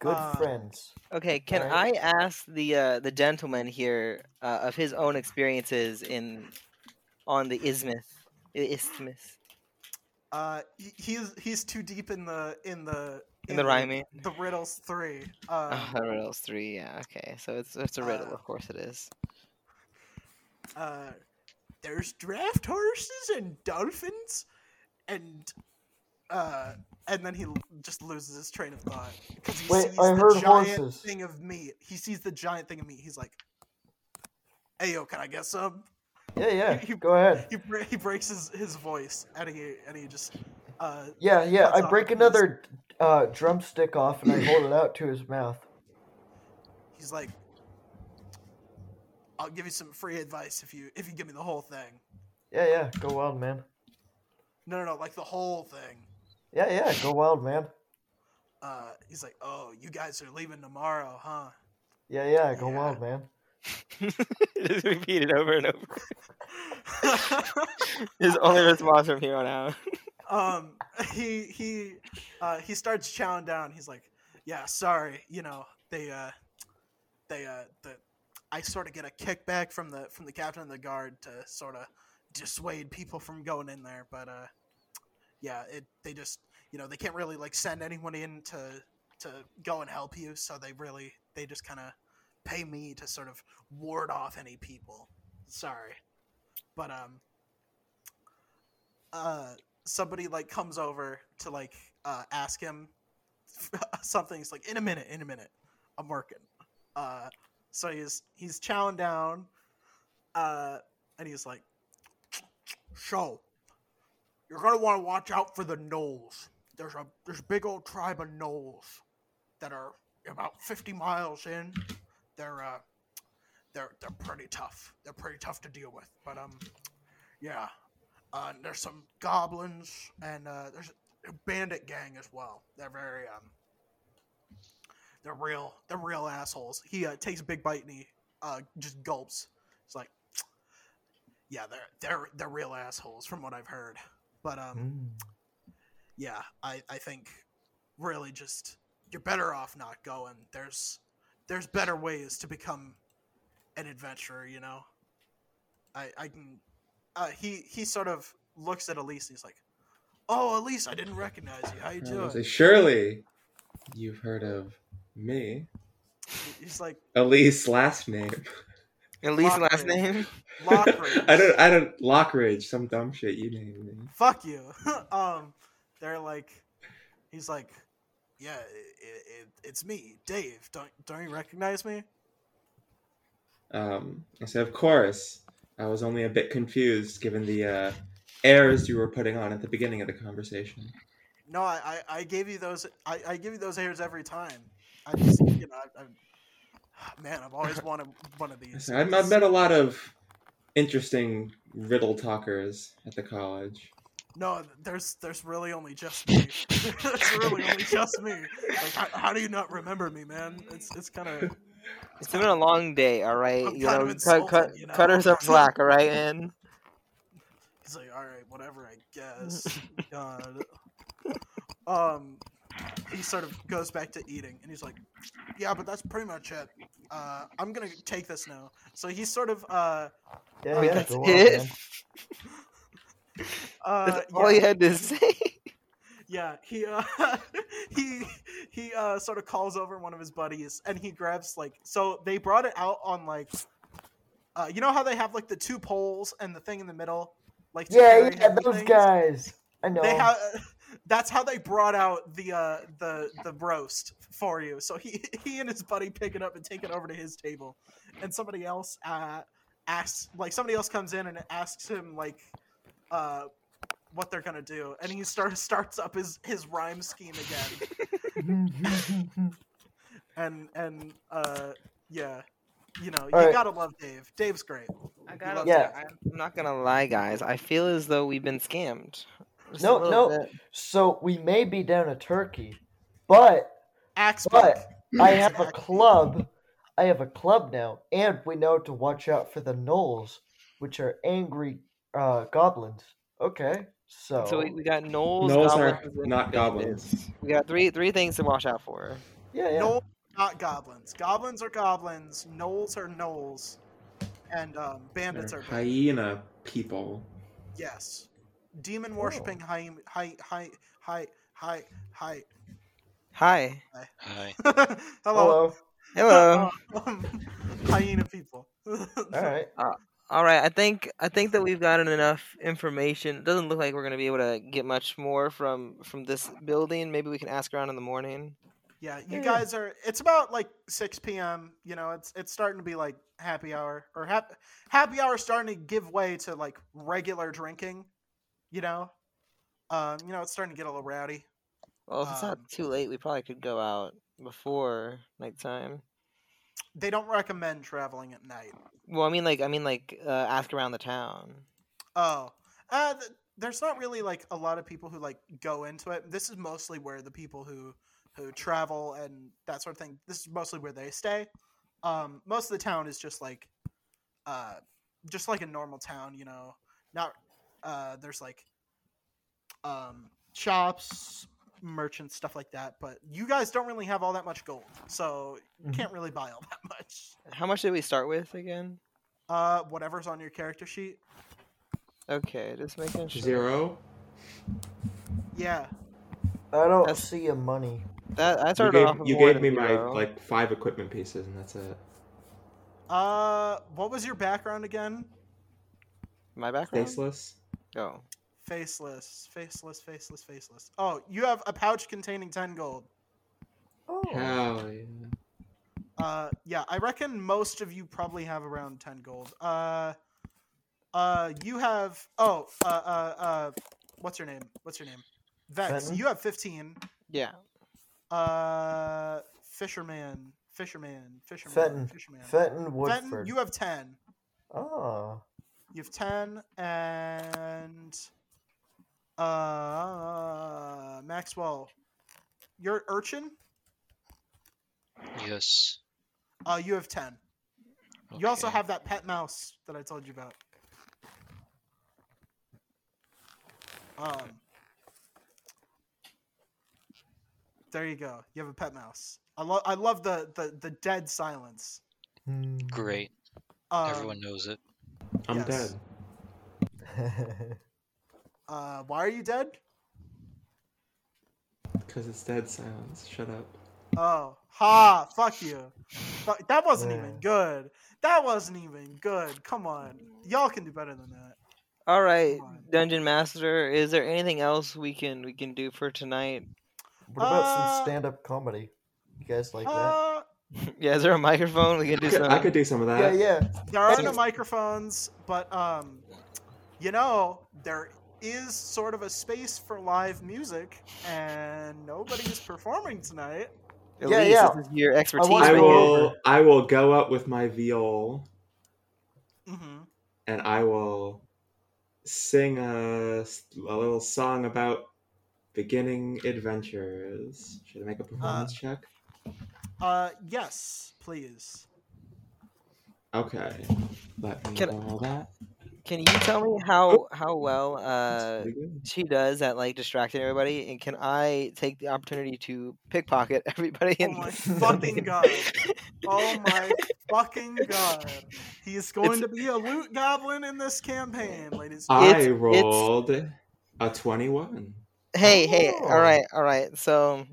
Good Uh, friends. Okay, can Alright. I ask the uh, the gentleman here uh, of his own experiences in on the isthmus? i- Isthmus Uh, he, he's he's too deep in the in the in the rhyming. the riddles three. Uh, Oh, riddles three. Yeah. Okay. So it's it's a riddle. Uh, of course it is. uh, there's draft horses and dolphins, and uh, and then he just loses his train of thought because he Wait, sees I the giant horses. thing of meat. He sees the giant thing of meat. He's like, "Hey, yo, can I get some?" Yeah, yeah. you- Go ahead. He he breaks his, his voice and he and he just uh Yeah, yeah. I break another uh, drumstick off and I hold it out to his mouth. he's like, "I'll give you some free advice if you if you give me the whole thing." Yeah, yeah. Go wild, man. No, no, no, like the whole thing. Yeah, yeah. Go wild, man. Uh, he's like, "Oh, you guys are leaving tomorrow, huh?" Yeah, yeah. Go Yeah. wild, man. Just repeat it over and over. His only response from here on out. um, he he uh, he starts chowing down. He's like, "Yeah, sorry, you know they uh they uh the I sort of get a kickback from the from the captain of the guard to sort of dissuade people from going in there, but uh, yeah, it they just you know they can't really like send anyone in to to go and help you, so they really they just kind of pay me to sort of ward off any people. Sorry, but um, uh, somebody like comes over to like uh ask him something. He's like, "In a minute, in a minute, I'm working." Uh, so he's he's chowing down, uh, and he's like, "So, you're gonna want to watch out for the gnolls. There's a there's a big old tribe of gnolls that are about 50 miles in. They're uh, they're they're pretty tough. They're pretty tough to deal with. But um, yeah, uh, there's some goblins and uh, there's a bandit gang as well. They're very um, they're real. They're real assholes. He uh, takes a big bite and he uh, just gulps. It's like, yeah, they're they're they're real assholes from what I've heard. But um, Mm. yeah, I, I think really just you're better off not going. There's there's better ways to become an adventurer, you know. I I can uh, he he sort of looks at Elise and he's like, "Oh, Elise, I didn't recognize you. How you doing?" like, Surely, you've heard of me, He's like, Elise. Last name. At least Lockridge. last name. Lockridge. I don't. I don't. Lockridge. Some dumb shit you named me. "Fuck you." um, they're like, he's like, "Yeah, it, it, it's me, Dave. Don't don't you recognize me?" Um, I said, of course. I was only a bit confused given the uh, airs you were putting on at the beginning of the conversation. No, I, I, I gave you those. I, I give you those airs every time. I just, you know, I, I, man, I've always wanted one of these. I've, I've met a lot of interesting riddle talkers at the college. no, there's there's really only just me. there's really only just me. Like, how, how do you not remember me, man? It's it's kind of It's been a long day, all right. I'm you kind know, of cut, cut, you know? cutters are black, all right, man. He's like, all right, whatever, I guess. God. Um, he sort of goes back to eating, and he's like, yeah, but that's pretty much it. Uh, I'm gonna take this now. So he's sort of uh, Yeah, Wait, yeah, that's go on, uh, That's all yeah. you had to say. Yeah, he uh he he uh sort of calls over one of his buddies and he grabs like so they brought it out on like uh you know how they have like the two poles and the thing in the middle like Yeah, yeah, those guys. I know. They have that's how they brought out the uh the the roast for you. So he he and his buddy pick it up and take it over to his table. And somebody else uh asks like somebody else comes in and asks him like uh what they're gonna do, and he start, starts up his, his rhyme scheme again, and and uh yeah, you know you Alright. gotta love Dave. Dave's great. I gotta- gotta, Yeah. I'm not gonna lie, guys. I feel as though we've been scammed. Just a No, no. bit. so we may be down a turkey, but Axe But- I have a club. I have a club now, and we know to watch out for the gnolls, which are angry uh, goblins. Okay, so, So we, we got gnolls, Gnolls are not goblins. We got three three things to watch out for. yeah, yeah. No, not goblins. Goblins are goblins. Gnolls are gnolls, and um, bandits They're are bandits. hyena people. Yes, demon worshipping hyena, hi, hi, hi, hi, hi. Hi. Hi. Hello. Hello. Hello. Um, hyena people. All right. All right, I think I think that we've gotten enough information. It doesn't look like we're gonna be able to get much more from from this building. Maybe we can ask around in the morning. Yeah, you Yeah. guys are. It's about like six p.m. You know, it's it's starting to be like happy hour or happy happy hour starting to give way to like regular drinking. You know, um, you know, it's starting to get a little rowdy. Well, if it's not Um, too late, we probably could go out before nighttime. They don't recommend traveling at night. Well, I mean, like I mean, like uh, ask around the town. Oh, uh, th- there's not really like a lot of people who like go into it. This is mostly where the people who who travel and that sort of thing. This is mostly where they stay. Um, most of the town is just like, uh, just like a normal town. You know, not uh, there's like, um, shops, merchants, stuff like that. But you guys don't really have all that much gold, so you can't really buy all that much. How much did we start with again? Uh, whatever's on your character sheet. Okay, just making sure. Zero. Yeah. I don't That's- see a money. That I You started off gave, with you more gave than me my zero. like five equipment pieces, and that's it. Uh, what was your background again? my background. Faceless. Oh, Faceless, faceless, faceless, faceless. Oh, you have a pouch containing ten gold. Oh. Hell yeah. Uh, yeah, I reckon most of you probably have around ten gold. Uh, uh, you have. Oh, uh, uh, uh, what's your name? What's your name? Vex. Fenton? You have fifteen. yeah. Uh, fisherman, fisherman, fisherman, Fenton. fisherman. Fenton Fenton, Woodword. you have ten. Oh. You have ten, and uh, Maxwell, you're urchin. Yes. Uh, you have ten. You also have that pet mouse that I told you about. Um, there you go. You have a pet mouse. I love. I love the, the the dead silence. Hmm. Great. Um, Everyone knows it. I'm Yes. dead. Uh, why are you dead? Because it's dead silence. Shut up. Oh, ha! Fuck you. Fuck, that wasn't Yeah. even good. That wasn't even good. Come on, y'all can do better than that. All right, Dungeon Master. Is there anything else we can we can do for tonight? what about Uh, some stand-up comedy? You guys like that? Uh, yeah, is there a microphone we can I do could, some? I could do some of that. yeah. Yeah. There are no microphones, but um, you know there is sort of a space for live music, and nobody is performing tonight. At Yeah, least yeah. this is your expertise. I Bring right it here. will. over. I will go up with my viol, mm-hmm. and I will sing a, a little song about beginning adventures. Should I make a performance check? Uh, yes, please. Okay. Let me Can- roll that. Can you tell me how how well uh she does at like distracting everybody, and can I take the opportunity to pickpocket everybody? Oh in my this fucking god. Oh my fucking god. He is going It's- to be a loot goblin in this campaign, ladies. I It's- it's- rolled a 21. Hey, hey, Oh. all right, all right. So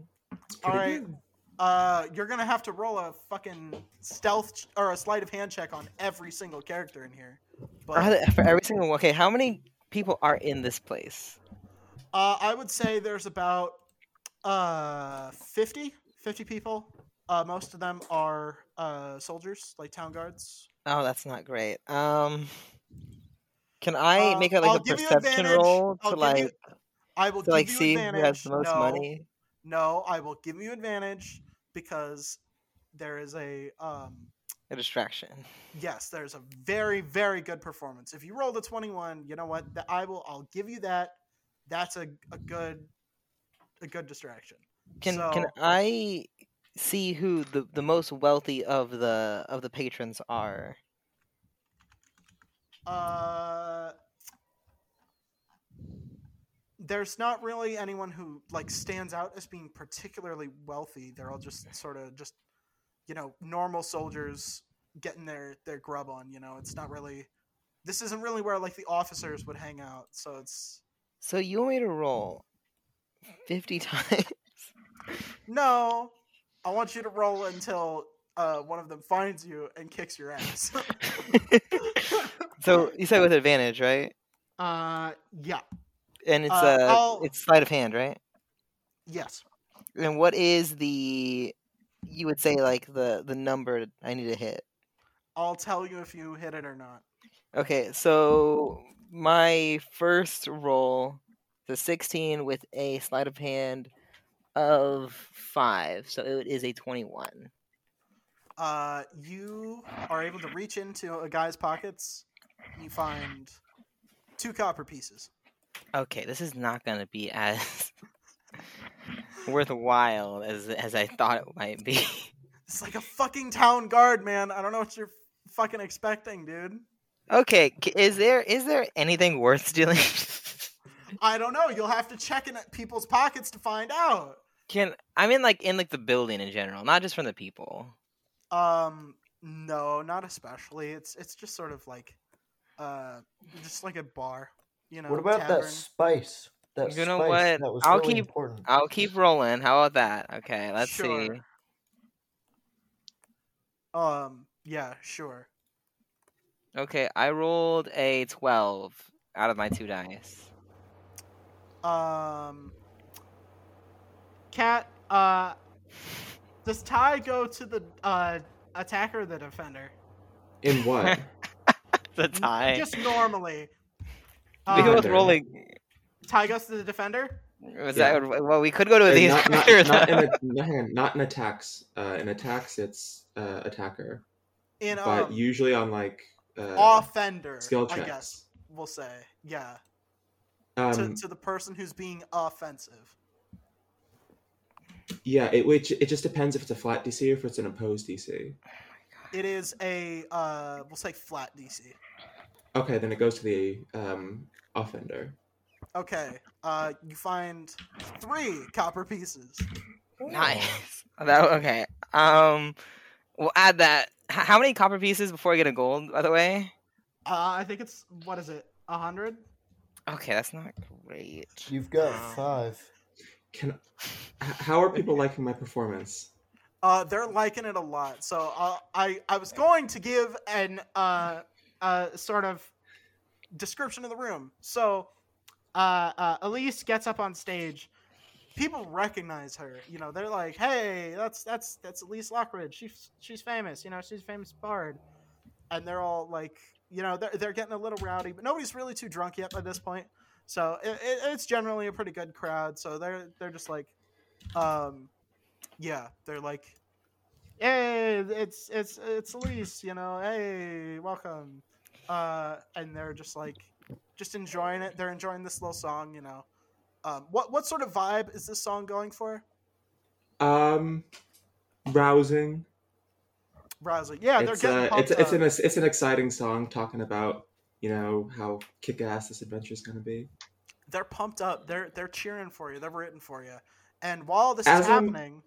Alright. good. Uh, you're gonna have to roll a fucking stealth ch- or a sleight of hand check on every single character in here. But for every single okay, how many people are in this place? uh, I would say there's about uh 50, 50 people. Uh, most of them are uh soldiers, like town guards. Oh, that's not great. Um, can I Uh, make a like I'll a perception roll I'll to like you- I will to like give you see who advantage. has the most no, money? No, I will give you advantage because there is a um A distraction. yes, there's a very very good performance. If you roll the 21, you know what? That I will I'll give you that. That's a, a good a good distraction. Can can I see who the, the most wealthy of the of the patrons are? Uh there's not really anyone who like stands out as being particularly wealthy. They're all just sort of just you know, normal soldiers getting their their grub on, you know. It's not really this isn't really where like the officers would hang out. So it's So you want me to roll fifty times? no. I want you to roll until uh, one of them finds you and kicks your ass. so you said with advantage, right? uh yeah. And it's Uh, uh, it's sleight of hand, right? Yes. And what is the you would say like the the number I need to hit? I'll tell you if you hit it or not. Okay, so my first roll, the 16 with a sleight of hand of 5, so it is a 21. uh, you are able to reach into a guy's pockets. You find two copper pieces. Okay, this is not going to be as worthwhile as as I thought it might be. It's like a fucking town guard, man. I don't know what you're fucking expecting, dude. Okay, is there is there anything worth stealing? I don't know. You'll have to check in people's pockets to find out. Can I mean like in like the building in general, not just from the people. Um, no, not especially. It's it's just sort of like, uh, just like a bar. You know. What about tavern. that spice? That You know spice, what? That was I'll really keep- important. I'll keep rolling. How about that? Okay, let's Sure. see. Um, yeah, sure. Okay, I rolled a 12 out of my two dice. Um, cat. Uh, does Ty go to the uh attacker the defender? In what? the N- tie. Just normally. We go with rolling. Ty goes to the defender. Was Yeah. that well? We could go to Or the not, not, not, in a, no, hang not in attacks. Uh, in attacks, it's uh, attacker. In But um, usually on like uh, offender. skill I guess we'll say yeah. um, to, to the person who's being offensive. yeah, it which it just depends if it's a flat DC or if it's an opposed DC. It is a uh, we'll say flat DC. Okay, then it goes to the um, offender. Okay. Uh, you find three copper pieces. Nice. That, okay. Um, we'll add that. H- how many copper pieces before I get a gold? By the way. Uh, I think it's what is it? A hundred. Okay, that's not great. You've got Wow. five. Can how are people liking my performance? Uh, they're liking it a lot. So uh, I I was going to give an uh, uh sort of description of the room. So uh, uh, Elise gets up on stage. People recognize her. You know, they're like, "Hey, that's that's that's Elise Lockridge. She's she's famous. You know, she's famous bard." And they're all like, you know, they're they're getting a little rowdy, but nobody's really too drunk yet by this point. So it, it, it's generally a pretty good crowd. So they're they're just like, um, yeah, they're like, hey, it's it's it's Elise, you know, hey, welcome, uh, and they're just like, just enjoying it. They're enjoying this little song, you know. Um, what what sort of vibe is this song going for? Um, rousing. Rousing. Yeah, they're it's getting uh, it's it's an it's an exciting song talking about you know how kick ass this adventure is gonna be. They're pumped up. They're they're cheering for you. They're rooting for you. And while this As is I'm- happening,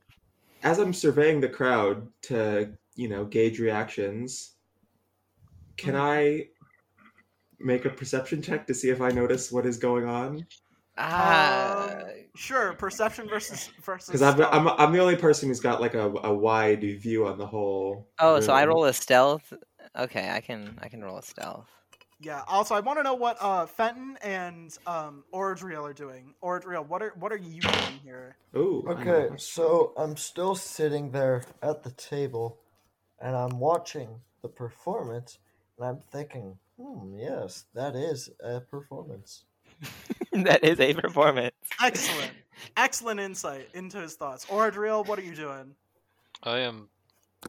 As I'm surveying the crowd to you know gauge reactions, can Mhm. I make a perception check to see if I notice what is going on? Ah, Um, sure, perception versus versus. Because I'm. I'm I'm the only person who's got like a, a wide view on the whole. oh, so I roll a stealth. Okay, I can I can roll a stealth. Yeah. Also, I want to know what uh, Fenton and um, Orodriel are doing. Orodriel, what are what are you doing here? Ooh. Okay, so I'm still sitting there at the table, and I'm watching the performance, and I'm thinking, hmm, yes, that is a performance. that is a performance. Excellent, excellent insight into his thoughts. Orodriel, what are you doing? I am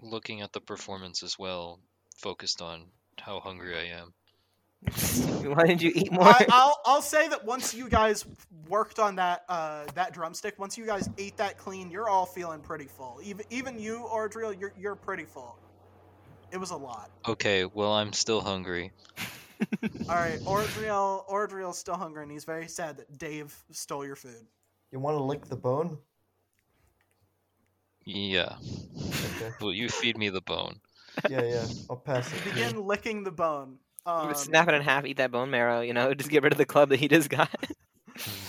looking at the performance as well, focused on how hungry I am. Why didn't you eat more? I, I'll I'll say that once you guys worked on that uh, that drumstick, once you guys ate that clean, you're all feeling pretty full. Even even you, Orodriel, you're you're pretty full. It was a lot. Okay, well, I'm still hungry. All right, Orodriel Orodriel's still hungry, and he's very sad that Dave stole your food. You want to lick the bone? Yeah. Okay. Will you feed me the bone? Yeah, yeah. I'll pass it. you. Begin licking the bone. Um, Just snap it in half, eat that bone marrow. You know, just get rid of the club that he just got.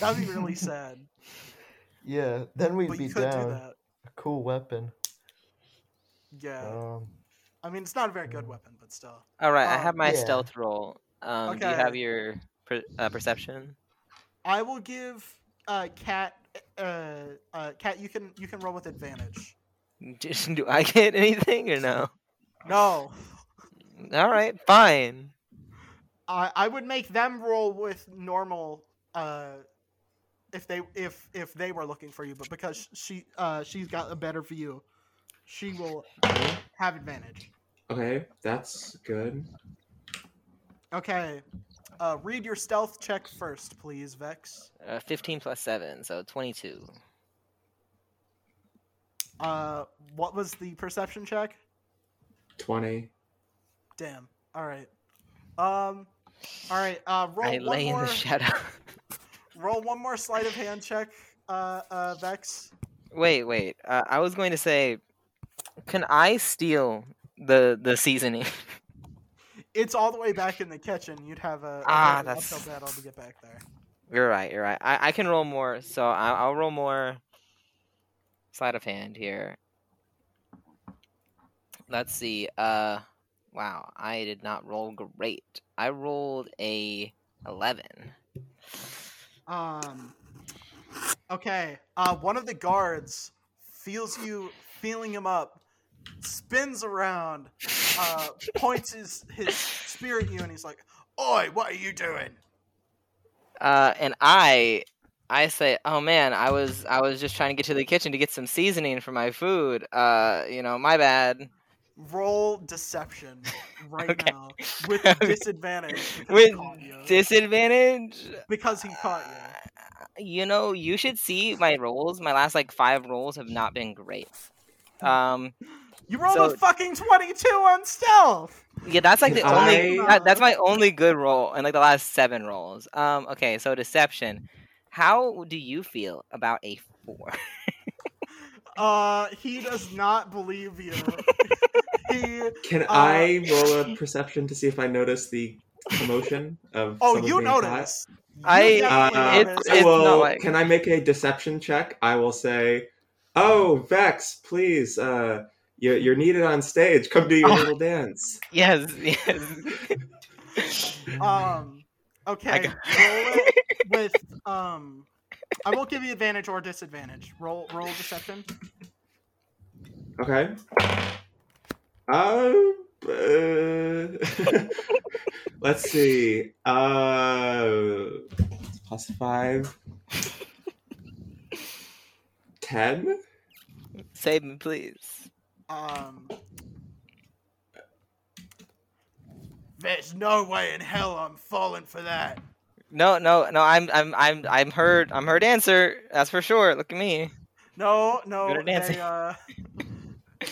That'd be really sad. Yeah, then we'd But be you could do down that. a cool weapon. Yeah. Um, I mean, it's not a very good weapon, but still. All right, I Um, have my yeah. stealth roll. Um, Do you have your per, uh, perception? I will give uh, Cat. Uh, uh, Cat, you can you can roll with advantage. Do I get anything or no? No, All right, fine. I I would make them roll with normal. Uh, if they if if they were looking for you, but because she uh she's got a better view, she will have advantage. Okay, that's good. Okay. Uh, read your stealth check first, please, Vex. Uh, 15 plus 7, so 22. Uh, what was the perception check? Twenty. Damn. All right. Um. All right. Uh, roll I one lay in more. the shadow. roll one more sleight of hand check. Uh, uh, Vex. wait, wait. Uh, I was going to say, can I steal the the seasoning? It's all the way back in the kitchen. You'd have a, Ah, very that's- battle to get back there. you're right. You're right. I, I can roll more, so I, I'll roll more sleight of hand here. Let's see. Uh, wow. I did not roll great. I rolled a 11. Um. Okay. Uh, one of the guards feels you feeling him up, spins around, uh, points his his spear at you, and he's like, "Oi, what are you doing?" Uh, and I, I say, oh man, I was I was just trying to get to the kitchen to get some seasoning for my food. Uh, you know, my bad. Roll deception right Okay. now with disadvantage With disadvantage. because he caught you. You know, you should see my rolls. My last like five rolls have not been great. Um, You rolled So- a fucking twenty-two on stealth. yeah, that's like the only. I- That, that's my only good roll in like the last seven rolls. Um, okay, so deception. How do you feel about a four? Uh, he does not believe you. he. Can Uh, I roll a perception to see if I notice the commotion of? Oh, you being caught? notice. You I- Uh, It's- notice. I it's will- not like- Can I make a deception check? I will say, "Oh, Vex, please, uh, you're, you're needed on stage. Come do your Oh. little dance." yes, yes. Um. Okay. got- roll with um. I won't give you advantage or disadvantage. Roll roll deception. Okay. Uh, uh, let's see. Uh, plus five. Ten. Save me, please. Um. There's no way in hell I'm falling for that. No, no, no. I'm, I'm, I'm, I'm her. I'm her dancer. That's for sure. Look at me. No, no. They, uh,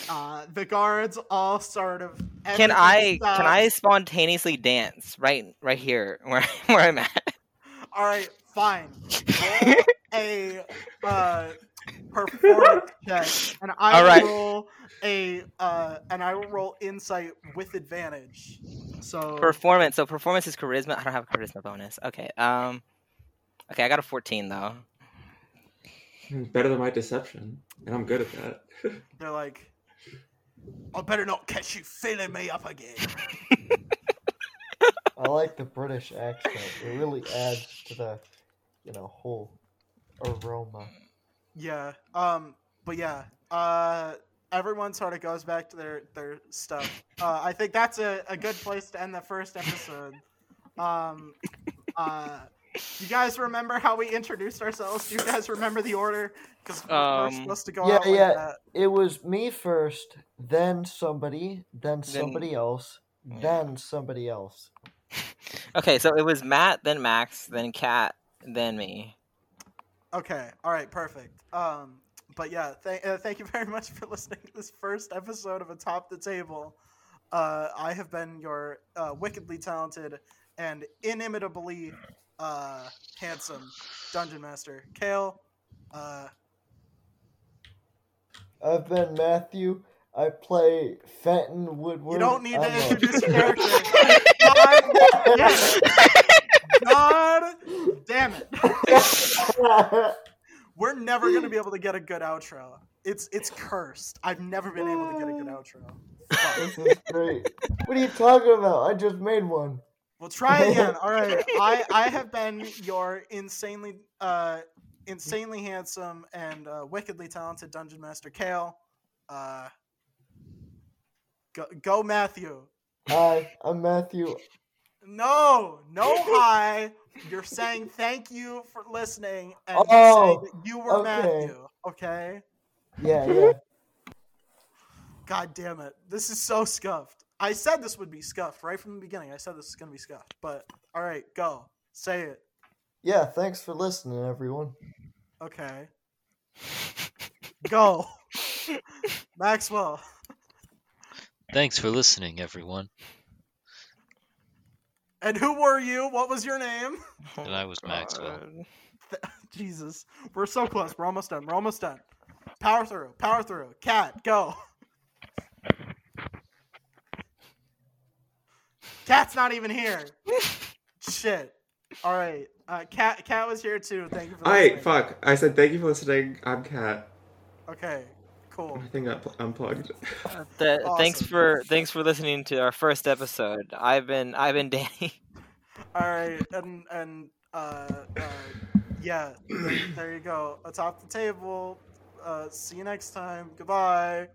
uh, the guards all sort of. Can I, can I spontaneously dance right, right here where, where I'm at? All right, fine. A uh, performance check, and I All will right. roll a uh, and I will roll insight with advantage. So Performance. So performance is charisma. I don't have a charisma bonus. Okay. Um. Okay, I got a 14 though. Better than my deception, and I'm good at that. they're like, I better not catch you filling me up again. I like the British accent. It really adds to the, you know, whole aroma. Yeah. Um. But yeah. Uh. Everyone sort of goes back to their their stuff. Uh, I think that's a, a good place to end the first episode. Um. Uh. You guys remember how we introduced ourselves? Do you guys remember the order? Because we're Um, supposed to go yeah, out like yeah. that. It was me first, then somebody, then Then- somebody else, Yeah. then somebody else. Okay, so it was Matt, then Max, then Kat, then me. Okay. All right. Perfect. Um. But yeah, th- uh, thank you very much for listening to this first episode of Atop the Table. Uh, I have been your uh, wickedly talented and inimitably uh, handsome dungeon master, Kale. Uh, I've been Matthew. I play Fenton Woodword. you don't need to I'm a- introduce your character. God damn it! God damn it! We're never gonna be able to get a good outro. It's it's cursed. I've never been able to get a good outro. Fuck. this is great. What are you talking about? I just made one. We'll try again. All right. I I have been your insanely uh insanely handsome and uh, wickedly talented dungeon master Kale. Uh go, go Matthew. Hi, I'm Matthew. No, no hi. You're saying thank you for listening and Oh, saying that you were okay. Matthew. Okay? Yeah, yeah. God damn it. This is so scuffed. I said this would be scuffed right from the beginning. I said this is gonna be scuffed. But all right, go. Say it. Yeah, thanks for listening, everyone. Okay. Go. Maxwell. Thanks for listening, everyone. And who were you? What was your name? And I was Maxwell. God. Jesus. We're so close. We're almost done. We're almost done. Power through. Power through. Cat, go. Cat's not even here. Shit. All right. Uh, Cat, Cat was here too. Thank you for listening. Alright, fuck. I said thank you for listening. I'm Cat. Okay. Cool. I think I pl- unplugged. Uh, th- Thanks for thanks for listening to our first episode. I've been I've been Danny. All right, and and uh, uh yeah, there, there you go. Atop the table. Uh, see you next time. Goodbye.